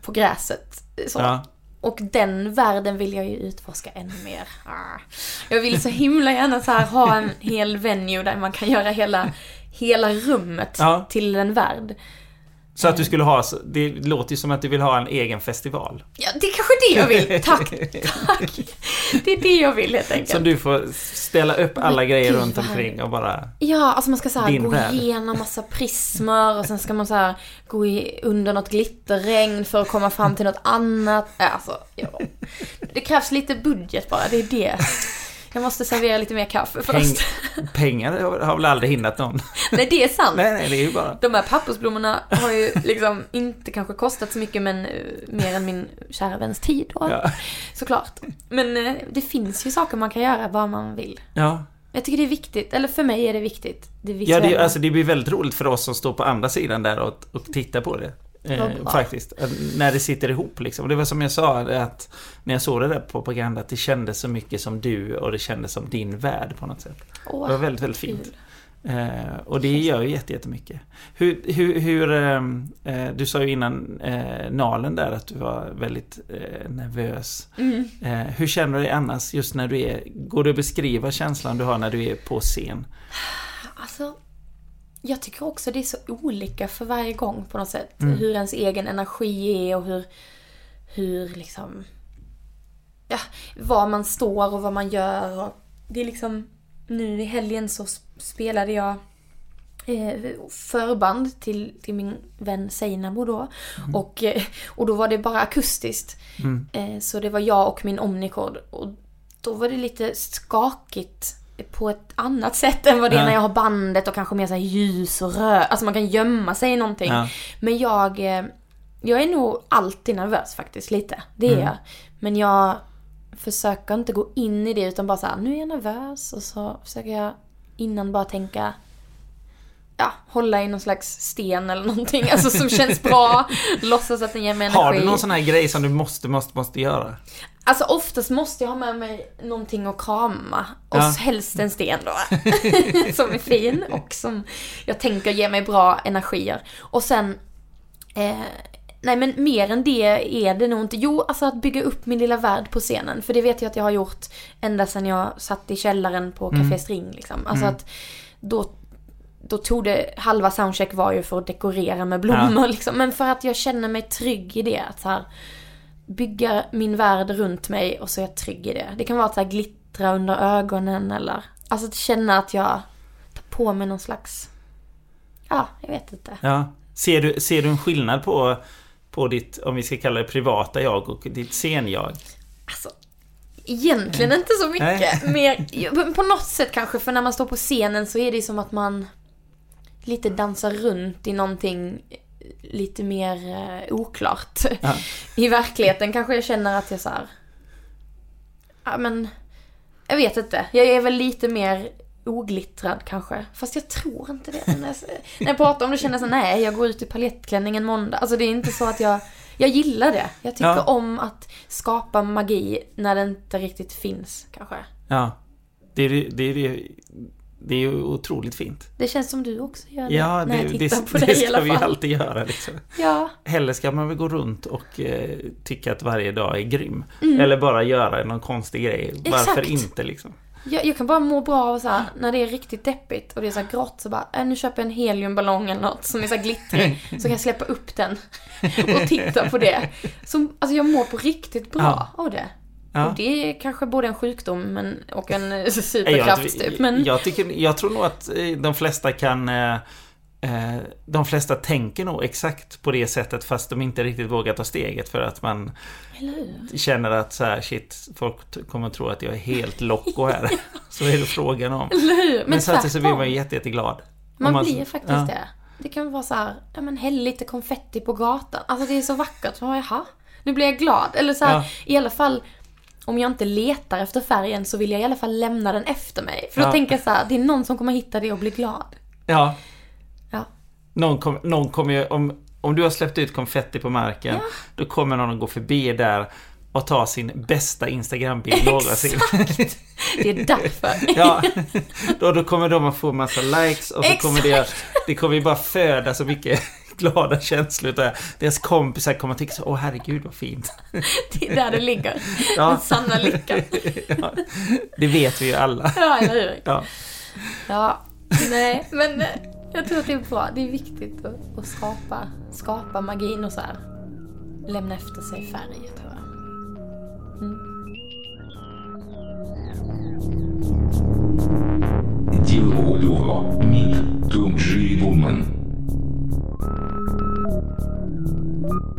Speaker 3: på gräset. Så.
Speaker 1: Ja.
Speaker 3: Och den världen vill jag ju utforska ännu mer. Ah. Jag vill så himla gärna så här ha en hel venue där man kan göra hela, hela rummet
Speaker 1: Ja.
Speaker 3: till en värld.
Speaker 1: Så att du skulle ha, det låter ju som att du vill ha en egen festival.
Speaker 3: Ja, det är kanske det jag vill. Tack, tack. Det är det jag vill helt enkelt.
Speaker 1: Som du får ställa upp alla
Speaker 3: Men
Speaker 1: grejer runt omkring och bara...
Speaker 3: Ja, alltså man ska så här gå
Speaker 1: värld.
Speaker 3: igenom massa prismer och sen ska man så här gå i, under något glitterregn för att komma fram till något annat. Alltså, ja. Det krävs lite budget bara, det är det. Jag måste servera lite mer kaffe
Speaker 1: Peng,
Speaker 3: först.
Speaker 1: pengar har- väl aldrig hindrat någon?
Speaker 3: Nej, det är sant.
Speaker 1: Nej, nej, det är ju bara...
Speaker 3: De här pappersblommorna har ju liksom inte kanske kostat så mycket men eh, mer än min kära väns tid då.
Speaker 1: Ja.
Speaker 3: Såklart. Men eh, det finns ju saker man kan göra vad man vill.
Speaker 1: Ja,
Speaker 3: Jag tycker det är viktigt, eller för mig är det viktigt. Det
Speaker 1: ja det, alltså, det blir väldigt roligt för oss som står på andra sidan där och, och tittar på det. Eh, faktiskt. Att När det sitter ihop liksom. Och det var som jag sa, att när jag såg det där på propaganda, att det kändes så mycket som du och det kändes som din värld på något sätt.
Speaker 3: Åh,
Speaker 1: det var väldigt, väldigt fint. Eh, och det gör ju jätte- jättemycket. Hur, hur, hur ehm, eh, du sa ju innan eh, Nalen där att du var väldigt eh, nervös.
Speaker 3: Mm.
Speaker 1: Eh, hur känner du dig annars just när du är, går det att beskriva känslan du har när du är på scen?
Speaker 3: Jag tycker också det är så olika för varje gång på något sätt.
Speaker 1: Mm.
Speaker 3: Hur ens egen energi är och hur, hur liksom, ja, var man står och vad man gör. Och det är liksom, nu i helgen så spelade jag eh, förband till, till min vän Seinabo då. Och, eh, och då var det bara akustiskt.
Speaker 1: Mm.
Speaker 3: Eh, så det var jag och min Omnicord. Och då var det lite skakigt på ett annat sätt än vad det är
Speaker 1: Ja.
Speaker 3: när jag har bandet och kanske mer så ljus och rör. Alltså man kan gömma sig i någonting.
Speaker 1: Ja.
Speaker 3: Men jag, eh, jag är nog alltid nervös faktiskt, lite. Det är
Speaker 1: Mm.
Speaker 3: jag. Men jag försöker inte gå in i det utan bara så här, nu är jag nervös och så försöker jag innan bara tänka Ja, hålla i någon slags sten eller någonting, alltså som känns bra. Låtsas att den ger mig energi.
Speaker 1: Har du någon sån här grej som du måste, måste, måste göra?
Speaker 3: Alltså oftast måste jag ha med mig någonting att krama. Och
Speaker 1: Ja.
Speaker 3: helst en sten då. som är fin och som jag tänker ger mig bra energier. Och sen eh, nej men mer än det är det nog inte. Jo, alltså att bygga upp min lilla värld på scenen. För det vet jag att jag har gjort ända sedan jag satt i källaren på Café
Speaker 1: Mm.
Speaker 3: String liksom. Alltså att då, då tog det, halva soundcheck var ju för att dekorera med blommor liksom. Men för att jag känner mig trygg i det. Att så här, bygga min värld runt mig och så är jag trygg i det. Det kan vara att så här, glittra under ögonen eller, alltså att känna att jag tar på mig någon slags, ja, jag vet inte.
Speaker 1: Ja. Ser du, ser du en skillnad på, på ditt, om vi ska kalla det privata jag och ditt scen-jag?
Speaker 3: Alltså, egentligen inte så mycket. Mer, ja, men på något sätt kanske, för när man står på scenen så är det som att man lite dansar runt i någonting lite mer eh, oklart. I verkligheten kanske jag känner att jag så här, ja men, jag vet inte. Jag är väl lite mer oglittrad kanske. Fast jag tror inte det. När jag, när jag pratar om det känner jag så nej jag går ut i palettklänning en måndag. Alltså det är inte så att jag, jag gillar det. Jag tycker
Speaker 1: Ja.
Speaker 3: om att skapa magi när det inte riktigt finns kanske.
Speaker 1: Ja. Det är, det, är, det, det är ju otroligt fint.
Speaker 3: Det känns som du också gör det.
Speaker 1: Ja,
Speaker 3: när
Speaker 1: det,
Speaker 3: jag
Speaker 1: det,
Speaker 3: tittar på
Speaker 1: det
Speaker 3: dig i
Speaker 1: ska
Speaker 3: alla
Speaker 1: vi ju
Speaker 3: fall.
Speaker 1: alltid göra liksom.
Speaker 3: Ja,
Speaker 1: Heller ska man väl gå runt och eh, tycka att varje dag är grym.
Speaker 3: Mm.
Speaker 1: Eller bara göra någon konstig grej. Varför
Speaker 3: Exakt.
Speaker 1: inte liksom?
Speaker 3: jag, jag kan bara må bra av så här, när det är riktigt deppigt och det är så här grått så bara, äh, nu köper jag en heliumballong eller något som är så här glittrig. så kan jag släppa upp den och titta på det. Så, alltså jag mår på riktigt bra
Speaker 1: Ja.
Speaker 3: av det.
Speaker 1: Ja.
Speaker 3: Och det är kanske både en sjukdom men, och en eh, superkraft
Speaker 1: jag,
Speaker 3: typ. Men
Speaker 1: jag, tycker, jag tror nog att eh, de flesta kan... eh, De flesta tänker nog exakt på det sättet fast de inte riktigt vågar ta steget för att man känner att så här, shit, folk kommer att tro att jag är helt loco här. så är det frågan om. Men,
Speaker 3: Men,
Speaker 1: samtidigt så blir man ju jätte, jätteglad.
Speaker 3: Man,
Speaker 1: Om
Speaker 3: blir faktiskt
Speaker 1: ja.
Speaker 3: det. Det kan vara så här, ja men häll lite konfetti på gatan. Alltså det är så vackert. Jaha, nu blir jag glad. Eller så här,
Speaker 1: Ja.
Speaker 3: i alla fall, om jag inte letar efter färgen så vill jag i alla fall lämna den efter mig. För då
Speaker 1: Ja.
Speaker 3: tänker jag så här, det är någon som kommer hitta det och bli glad.
Speaker 1: Ja,
Speaker 3: Ja.
Speaker 1: någon, kom, någon kommer ju... Om, om du har släppt ut konfetti på marken, då kommer någon att gå förbi där och ta sin bästa Instagram-bild någonsin.
Speaker 3: Det är därför.
Speaker 1: Ja, då, då kommer de att få massa likes och så kommer det,
Speaker 3: Exakt.
Speaker 1: det kommer ju bara föda så mycket glada känslor. Där. Deras kompisar kommer att tycka så, åh herregud vad fint.
Speaker 3: Det är där det ligger.
Speaker 1: Ja.
Speaker 3: Den sanna lyckan.
Speaker 1: Ja, det vet vi ju alla.
Speaker 3: Ja, eller hur?
Speaker 1: Ja.
Speaker 3: Ja, nej, men eh, jag tror att det är bra. Det är viktigt att, att skapa, skapa magin och så här. Lämna efter sig färg, tror jag.
Speaker 2: Діло Мід Думджі Вумен. 음.